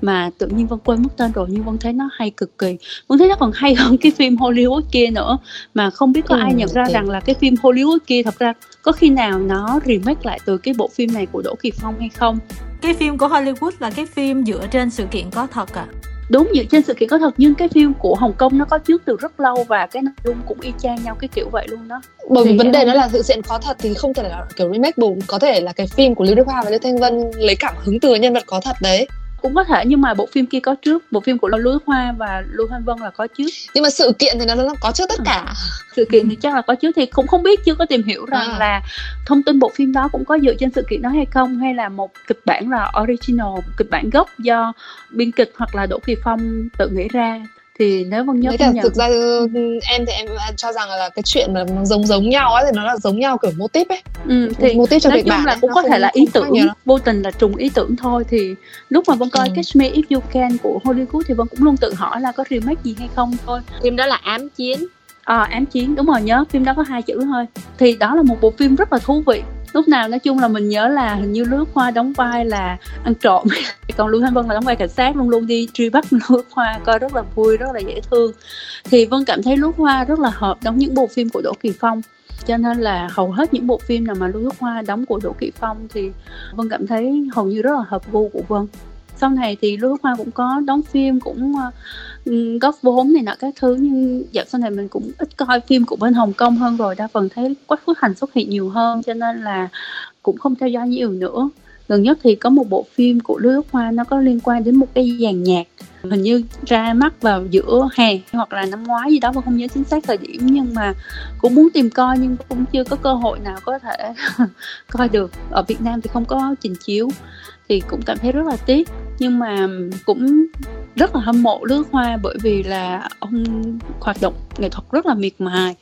S3: Mà tự nhiên Vân quên mất tên rồi nhưng Vân thấy nó hay cực kỳ. Vân thấy nó còn hay hơn cái phim Hollywood kia nữa. Mà không biết có ừ, ai nhận ra rằng là cái phim Hollywood kia thật ra có khi nào nó remake lại từ cái bộ phim này của Đỗ Kỳ Phong hay không
S1: cái phim của Hollywood là cái phim dựa trên sự kiện có thật à
S3: đúng dựa trên sự kiện có thật nhưng cái phim của Hồng Kông nó có trước từ rất lâu và cái nội dung cũng y chang nhau cái kiểu vậy luôn đó.
S2: Bởi vì vấn đề nó là sự kiện có thật thì không thể là kiểu remake bù có thể là cái phim của Lưu Đức Hoa và Lê Thanh Vân lấy cảm hứng từ nhân vật có thật đấy
S3: cũng có thể nhưng mà bộ phim kia có trước bộ phim của lưu hoa và lưu thanh vân là có trước.
S2: Nhưng mà sự kiện thì nó nó có trước tất cả. À,
S3: sự kiện thì chắc là có trước thì cũng không biết chưa có tìm hiểu rằng à. là thông tin bộ phim đó cũng có dựa trên sự kiện đó hay không hay là một kịch bản là original kịch bản gốc do biên kịch hoặc là đỗ kỳ phong tự nghĩ ra thì nếu vân nhớ
S2: không nhầm thực ra ừ, em thì em cho rằng là cái chuyện mà nó giống giống nhau ấy thì nó là giống nhau kiểu mô típ ấy.
S3: Ừ, thì mô típ cho nói chung bản là cũng có thể là ý tưởng vô tình là trùng ý tưởng thôi. Thì lúc mà vân coi ừ. Catch Me If You Can của Hollywood thì vân cũng luôn tự hỏi là có remake gì hay không thôi.
S4: Phim đó là ám chiến.
S3: À, ám chiến đúng rồi nhớ phim đó có hai chữ thôi. Thì đó là một bộ phim rất là thú vị lúc nào nói chung là mình nhớ là hình như lướt hoa đóng vai là ăn trộm. Còn lưu thanh vân là đóng vai cảnh sát luôn luôn đi truy bắt lướt hoa coi rất là vui, rất là dễ thương. Thì vân cảm thấy lướt hoa rất là hợp đóng những bộ phim của đỗ kỳ phong. Cho nên là hầu hết những bộ phim nào mà lưu hoa đóng của đỗ kỳ phong thì vân cảm thấy hầu như rất là hợp gu của vân sau này thì lưu hoa cũng có đóng phim cũng uh, góp vốn này nọ các thứ nhưng dạo sau này mình cũng ít coi phim của bên hồng kông hơn rồi đa phần thấy quách phước hành xuất hiện nhiều hơn cho nên là cũng không theo dõi nhiều nữa. Gần nhất thì có một bộ phim của lưu hoa nó có liên quan đến một cái dàn nhạc hình như ra mắt vào giữa hè hoặc là năm ngoái gì đó mà không nhớ chính xác thời điểm nhưng mà cũng muốn tìm coi nhưng cũng chưa có cơ hội nào có thể coi được. Ở Việt Nam thì không có trình chiếu thì cũng cảm thấy rất là tiếc. Nhưng mà cũng rất là hâm mộ nước Hoa bởi vì là ông hoạt động nghệ thuật rất là miệt mài.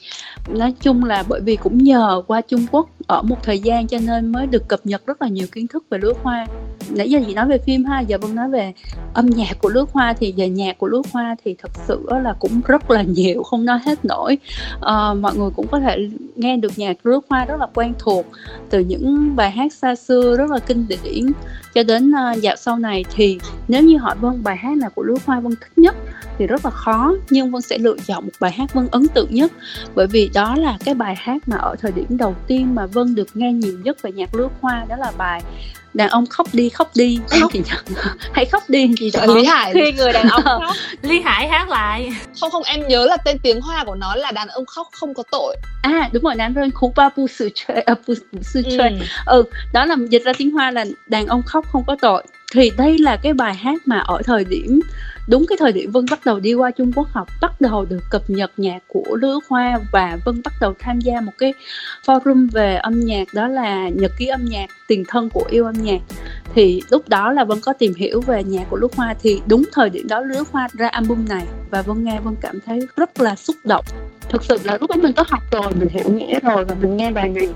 S3: Nói chung là bởi vì cũng nhờ qua Trung Quốc ở một thời gian cho nên mới được cập nhật rất là nhiều kiến thức về nước Hoa. Nãy giờ chị nói về phim ha, giờ vân nói về âm nhạc của Lứa Hoa thì về nhạc của Lứa Hoa thì thật sự là cũng rất là nhiều không nói hết nổi. À, mọi người cũng có thể nghe được nhạc Lứa Hoa rất là quen thuộc từ những bài hát xa xưa rất là kinh điển. Cho đến uh, dạo sau này thì nếu như hỏi vân bài hát nào của Lúa Hoa Vân thích nhất thì rất là khó nhưng Vân sẽ lựa chọn một bài hát Vân ấn tượng nhất. Bởi vì đó là cái bài hát mà ở thời điểm đầu tiên mà Vân được nghe nhiều nhất về nhạc Lúa Hoa đó là bài đàn ông khóc đi khóc đi. Khóc. thì hãy khóc đi thì
S2: đó lý hải.
S4: khi người đàn ông khóc
S1: lý hải hát lại.
S2: Không không em nhớ là tên tiếng hoa của nó là đàn ông khóc không có tội.
S3: À đúng rồi đàn ông khúc ba pu sự chơi à pu sự chơi ừ. ừ đó là dịch ra tiếng hoa là đàn ông khóc không có tội. Thì đây là cái bài hát mà ở thời điểm đúng cái thời điểm Vân bắt đầu đi qua Trung Quốc học, bắt đầu được cập nhật nhạc của Lứa Hoa và Vân bắt đầu tham gia một cái forum về âm nhạc, đó là nhật ký âm nhạc, tiền thân của yêu âm nhạc. Thì lúc đó là Vân có tìm hiểu về nhạc của Lứa Hoa thì đúng thời điểm đó Lứa Hoa ra album này và Vân nghe Vân cảm thấy rất là xúc động thực sự là lúc ấy mình có học rồi, mình hiểu nghĩa rồi và mình nghe bài này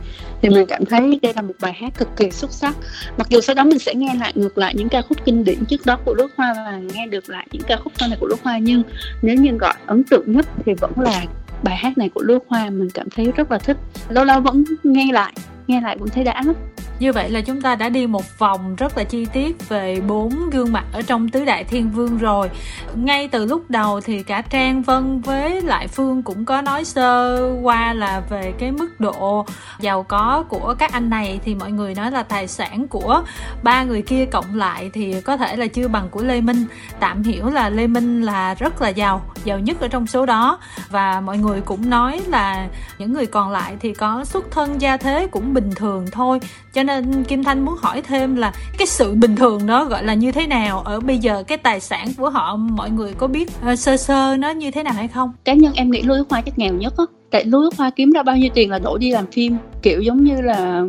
S3: thì mình cảm thấy đây là một bài hát cực kỳ xuất sắc. Mặc dù sau đó mình sẽ nghe lại ngược lại những ca khúc kinh điển trước đó của nước Hoa và nghe được lại những ca khúc sau này của nước Hoa, nhưng nếu như gọi ấn tượng nhất thì vẫn là bài hát này của Lưu Hoa, mình cảm thấy rất là thích. Lâu lâu vẫn nghe lại nghe lại cũng thấy đã lắm.
S1: Như vậy là chúng ta đã đi một vòng rất là chi tiết về bốn gương mặt ở trong tứ đại thiên vương rồi. Ngay từ lúc đầu thì cả trang vân với lại phương cũng có nói sơ qua là về cái mức độ giàu có của các anh này. Thì mọi người nói là tài sản của ba người kia cộng lại thì có thể là chưa bằng của lê minh. Tạm hiểu là lê minh là rất là giàu giàu nhất ở trong số đó. Và mọi người cũng nói là những người còn lại thì có xuất thân gia thế cũng bình thường thôi. Cho nên kim thanh muốn hỏi thêm là cái sự bình thường đó gọi là như thế nào? Ở bây giờ cái tài sản của họ mọi người có biết uh, sơ sơ nó như thế nào hay không?
S3: Cá nhân em nghĩ lưu hoa chắc nghèo nhất á. Tại lưu hoa kiếm ra bao nhiêu tiền là đổ đi làm phim kiểu giống như là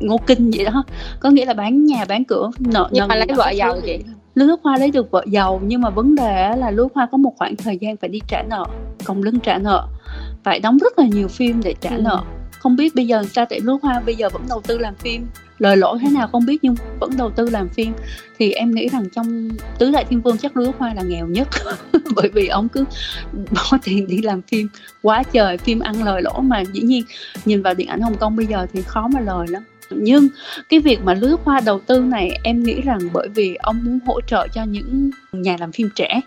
S3: ngô kinh vậy đó. Có nghĩa là bán nhà bán cửa nợ
S4: nhưng mà lấy vợ giàu chị
S3: Lưu Hoa lấy được vợ giàu nhưng mà vấn đề là Lưu Hoa có một khoảng thời gian phải đi trả nợ, còng lưng trả nợ, phải đóng rất là nhiều phim để trả ừ. nợ không biết bây giờ cha tại nước hoa bây giờ vẫn đầu tư làm phim. Lời lỗi thế nào không biết nhưng vẫn đầu tư làm phim. Thì em nghĩ rằng trong tứ đại thiên vương chắc lứa hoa là nghèo nhất. Bởi vì ông cứ bỏ tiền đi làm phim. Quá trời phim ăn lời lỗ mà dĩ nhiên nhìn vào điện ảnh hồng kông bây giờ thì khó mà lời lắm. Nhưng cái việc mà lứa hoa đầu tư này em nghĩ rằng bởi vì ông muốn hỗ trợ cho những nhà làm phim trẻ,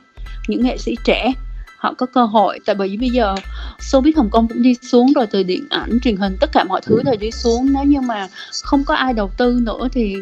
S3: những nghệ sĩ trẻ họ có cơ hội. Tại bởi vì bây giờ showbiz Hồng Kông cũng đi xuống rồi từ điện ảnh truyền hình, tất cả mọi thứ đều đi xuống. Nếu như mà không có ai đầu tư nữa thì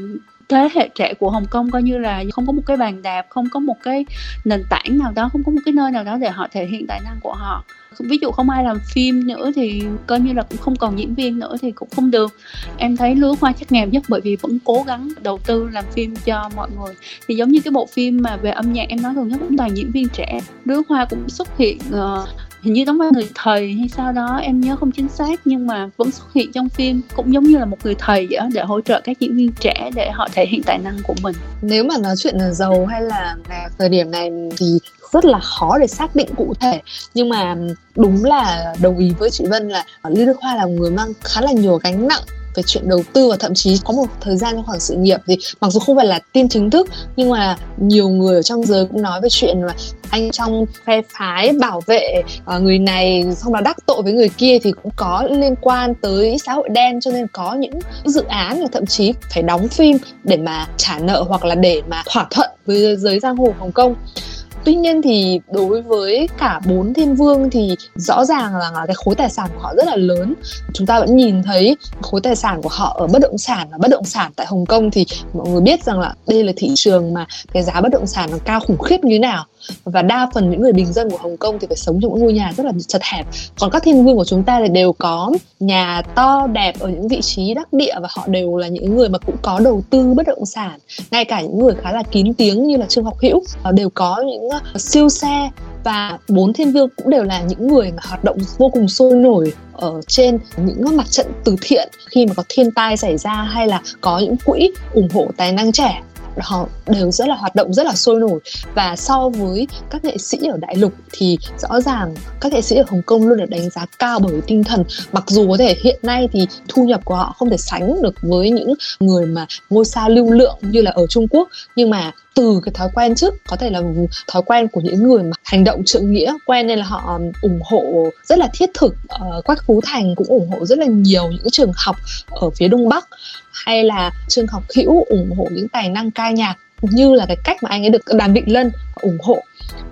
S3: thế hệ trẻ của Hồng Kông coi như là không có một cái bàn đạp không có một cái nền tảng nào đó không có một cái nơi nào đó để họ thể hiện tài năng của họ. Ví dụ không ai làm phim nữa thì coi như là cũng không còn diễn viên nữa thì cũng không được. Em thấy lứa hoa chắc nghèo nhất bởi vì vẫn cố gắng đầu tư làm phim cho mọi người. Thì giống như cái bộ phim mà về âm nhạc em nói thường nhất cũng toàn diễn viên trẻ. Lứa hoa cũng xuất hiện uh, hình như đóng vai người thầy hay sao đó, em nhớ không chính xác, nhưng mà vẫn xuất hiện trong phim, cũng giống như là một người thầy vậy để hỗ trợ các diễn viên trẻ để họ thể hiện tài năng của mình.
S2: Nếu mà nói chuyện là giàu hay là thời điểm này thì rất là khó để xác định cụ thể. Nhưng mà đúng là đồng ý với chị Vân là Lưu Đức Hoa là một người mang khá là nhiều gánh nặng về chuyện đầu tư và thậm chí có một thời gian trong khoảng sự nghiệp thì mặc dù không phải là tin chính thức nhưng mà nhiều người ở trong giới cũng nói về chuyện là anh trong phe phái bảo vệ uh, người này xong là đắc tội với người kia thì cũng có liên quan tới xã hội đen cho nên có những dự án là thậm chí phải đóng phim để mà trả nợ hoặc là để mà thỏa thuận với giới giang hồ Hồng Kông tuy nhiên thì đối với cả bốn thiên vương thì rõ ràng là cái khối tài sản của họ rất là lớn. Chúng ta vẫn nhìn thấy khối tài sản của họ ở bất động sản và bất động sản tại Hồng Kông thì mọi người biết rằng là đây là thị trường mà cái giá bất động sản nó cao khủng khiếp như thế nào và đa phần những người bình dân của Hồng Kông thì phải sống trong những ngôi nhà rất là chật hẹp. Còn các thiên vương của chúng ta thì đều có nhà to, đẹp ở những vị trí đắc địa và họ đều là những người mà cũng có đầu tư bất động sản. Ngay cả những người khá là kín tiếng như là Trương Học Hữu ờ, đều có những ờ, siêu xe. Và bốn thiên vương cũng đều là những người mà hoạt động vô cùng sôi nổi ở trên những mặt trận từ thiện khi mà có thiên tai xảy ra hay là có những quỹ ủng hộ tài năng trẻ họ đều rất là hoạt động, rất là sôi nổi. Và so với các nghệ sĩ ở đại lục thì rõ ràng các nghệ sĩ ở Hồng Kông luôn được đánh giá cao bởi tinh thần. Mặc dù có thể hiện nay thì thu nhập của họ không thể sánh được với những người mà ngôi sao lưu lượng như là ở Trung Quốc, nhưng mà từ cái thói quen trước có thể là thói quen của những người mà hành động trượng nghĩa quen nên là họ ủng hộ rất là thiết thực uh, quách phú thành cũng ủng hộ rất là nhiều những trường học ở phía đông bắc hay là trường học hữu ủng hộ những tài năng ca nhạc như là cái cách mà anh ấy được đàm vịnh lân ủng hộ.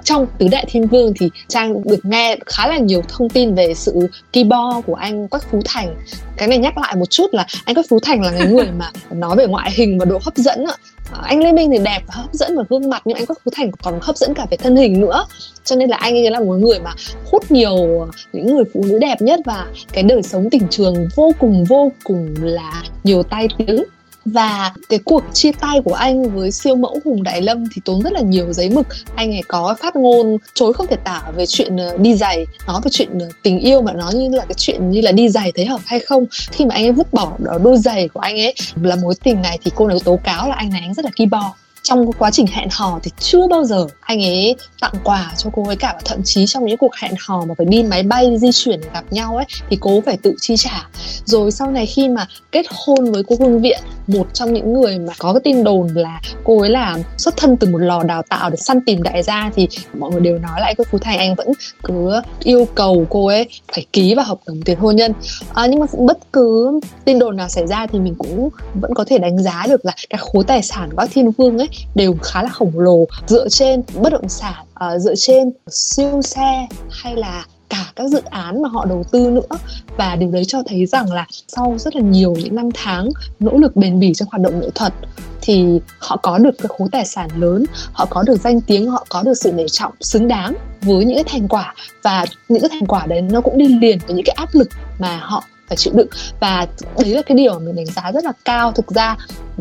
S2: Trong tứ đại thiên vương thì trang được nghe khá là nhiều thông tin về sự keyboard của anh quách phú thành. Cái này nhắc lại một chút là anh quách phú thành là người người mà nói về ngoại hình và độ hấp dẫn ạ anh Lê Minh thì đẹp và hấp dẫn về gương mặt, nhưng anh Quách Phú Thành còn hấp dẫn cả về thân hình nữa. Cho nên là anh ấy là một người mà hút nhiều ờ, những người phụ nữ đẹp nhất và cái đời sống tình trường vô cùng vô cùng là nhiều tai tiếng và cái cuộc chia tay của anh với siêu mẫu Hùng Đại Lâm thì tốn rất là nhiều giấy mực. Anh ấy có phát ngôn chối không thể tả về chuyện ờ, đi giày, nói về chuyện ờ, tình yêu mà nói như là cái chuyện như là đi giày thấy hợp hay không. Khi mà anh ấy vứt bỏ đôi giày của anh ấy là mối tình này thì cô này tố cáo là anh này anh rất là ki bo trong quá trình hẹn hò thì chưa bao giờ anh ấy tặng quà cho cô ấy cả và thậm chí trong những cuộc hẹn hò mà phải đi máy bay di chuyển để gặp nhau ấy thì cô phải tự chi trả. Rồi sau này khi mà kết hôn với cô hương viện một trong những người mà có cái tin đồn là cô ấy là xuất thân từ một lò đào tạo để săn tìm đại gia thì mọi người đều nói lại cô phú thành anh vẫn cứ yêu cầu cô ấy phải ký vào hợp đồng tiền hôn nhân. À, nhưng mà bất cứ tin đồn nào xảy ra thì mình cũng vẫn có thể đánh giá được là cái khối tài sản của các thiên vương ấy đều khá là khổng lồ dựa trên bất động sản uh, dựa trên siêu xe hay là cả các dự án mà họ đầu tư nữa. Và điều đấy cho thấy rằng là sau rất là nhiều những năm tháng nỗ lực bền bỉ trong hoạt động nghệ thuật thì họ có được cái khối tài sản lớn họ có được danh tiếng họ có được sự nể trọng xứng đáng với những cái thành quả. Và những cái thành quả đấy nó cũng đi liền với những cái áp lực mà họ phải chịu đựng. Và đấy là cái điều mà mình đánh giá rất là cao. Thực ra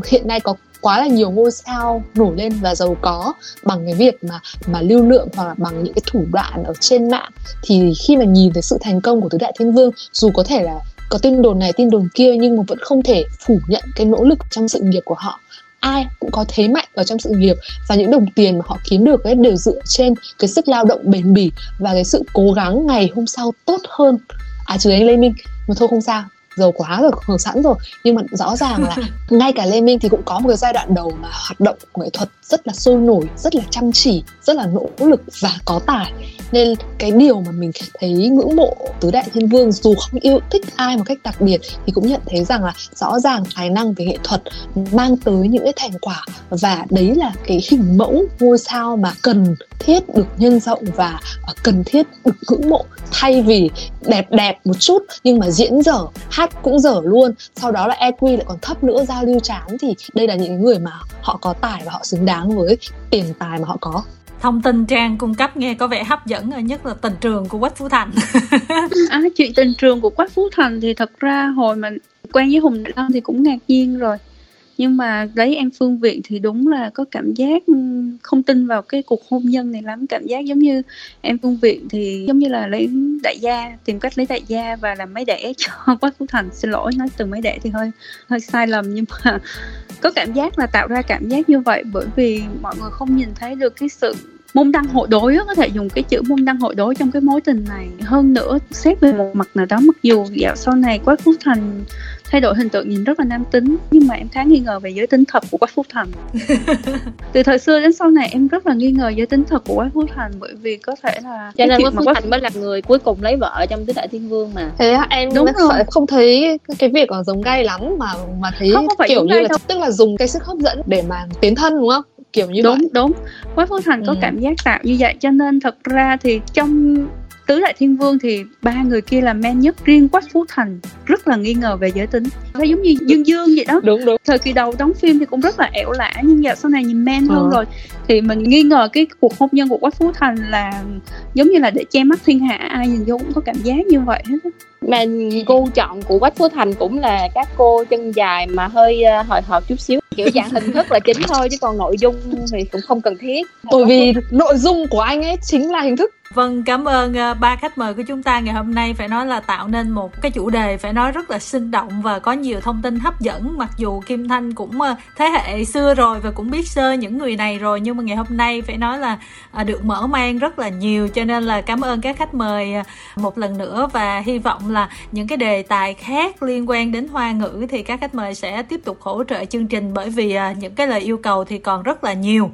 S2: hiện nay có quá là nhiều ngôi sao nổi lên và giàu có bằng cái việc mà mà lưu lượng hoặc là bằng những cái thủ đoạn ở trên mạng. Thì khi mà nhìn thấy sự thành công của tứ đại thiên vương, dù có thể là có tin đồn này, tin đồn kia, nhưng mà vẫn không thể phủ nhận cái nỗ lực trong sự nghiệp của họ. Ai cũng có thế mạnh ở trong sự nghiệp và những đồng tiền mà họ kiếm được ấy đều dựa trên cái sức lao động bền bỉ và cái sự cố gắng ngày hôm sau tốt hơn. À trừ anh Lê Minh, mà thôi không sao giàu quá rồi hưởng sẵn rồi. Nhưng mà rõ ràng là ngay cả lê minh thì cũng có một cái giai đoạn đầu mà hoạt động nghệ thuật rất là sôi nổi rất là chăm chỉ rất là nỗ lực và có tài. Nên cái điều mà mình thấy ngưỡng mộ tứ đại thiên vương dù không yêu thích ai một cách đặc biệt thì cũng nhận thấy rằng là rõ ràng tài năng về nghệ thuật mang tới những cái thành quả. Và đấy là cái hình mẫu ngôi sao mà cần thiết được nhân rộng và cần thiết được ngưỡng mộ. Thay vì đẹp đẹp một chút nhưng mà diễn dở hát cũng dở luôn. Sau đó là EQ lại còn thấp nữa giao lưu chán thì đây là những người mà họ có tài và họ xứng đáng với tiền tài mà họ có.
S1: Thông tin trang cung cấp nghe có vẻ hấp dẫn nhất là tình trường của quách phú thành.
S3: À, chuyện tình trường của quách phú thành thì thật ra hồi mà quen với hùng long thì cũng ngạc nhiên rồi nhưng mà lấy em phương viện thì đúng là có cảm giác ừ, không tin vào cái cuộc hôn nhân này lắm. Cảm giác giống như em phương viện thì giống như là lấy đại gia, tìm cách lấy đại gia và làm máy đẻ cho quách phú thành. Xin lỗi, nói từ máy đẻ thì hơi hơi sai lầm nhưng mà có cảm giác là tạo ra cảm giác như vậy bởi vì mọi người không nhìn thấy được cái sự môn đăng hội đối có thể dùng cái chữ môn đăng hội đối trong cái mối tình này. Hơn nữa, xét về một mặt nào đó, mặc dù dạo sau này quách Phú thành thay đổi hình tượng nhìn rất là nam tính nhưng mà em khá nghi ngờ về giới tính thật của quách phúc thành từ thời xưa đến sau này em rất là nghi ngờ giới tính thật của quách phúc thành bởi vì có thể là
S4: cho nên quách phúc thành mới là người cuối cùng lấy vợ trong tứ đại thiên vương mà
S2: thế em đúng rồi. không thấy cái việc ở giống gay lắm mà mà thấy không, không phải kiểu như là đâu. tức là dùng cái sức hấp dẫn để mà tiến thân đúng không kiểu như
S3: đúng
S2: vậy.
S3: đúng quách phú thành ừ. có cảm giác tạo như vậy cho nên thật ra thì trong tứ đại thiên vương thì ba người kia là men nhất riêng quách phú thành rất là nghi ngờ về giới tính. Nó giống như dương dương vậy đó.
S2: Đúng đúng.
S3: Thời kỳ đầu đóng phim thì cũng rất là ẻo lả nhưng giờ sau này nhìn men hơn ờ. rồi. Thì mình nghi ngờ cái cuộc hôn nhân của quách phú thành là giống như là để che mắt thiên hạ ai nhìn vô cũng có cảm giác như vậy hết
S4: mà cô chọn của quách phú thành cũng là các cô chân dài mà hơi uh, hồi hộp chút xíu. Kiểu dạng hình thức là chính thôi chứ còn nội dung thì cũng không cần thiết.
S2: Bởi vì nội dung của anh ấy chính là hình thức
S1: Vâng, cảm ơn ờ, ba khách mời của chúng ta ngày hôm nay. Phải nói là tạo nên một cái chủ đề phải nói rất là sinh động và có nhiều thông tin hấp dẫn. Mặc dù Kim Thanh cũng ờ, thế hệ xưa rồi và cũng biết sơ những người này rồi nhưng mà ngày hôm nay phải nói là ờ, được mở mang rất là nhiều. Cho nên là cảm ơn các khách mời một lần nữa và hy vọng là những cái đề tài khác liên quan đến hoa ngữ thì các khách mời sẽ tiếp tục hỗ trợ chương trình bởi vì những cái lời yêu cầu thì còn rất là nhiều.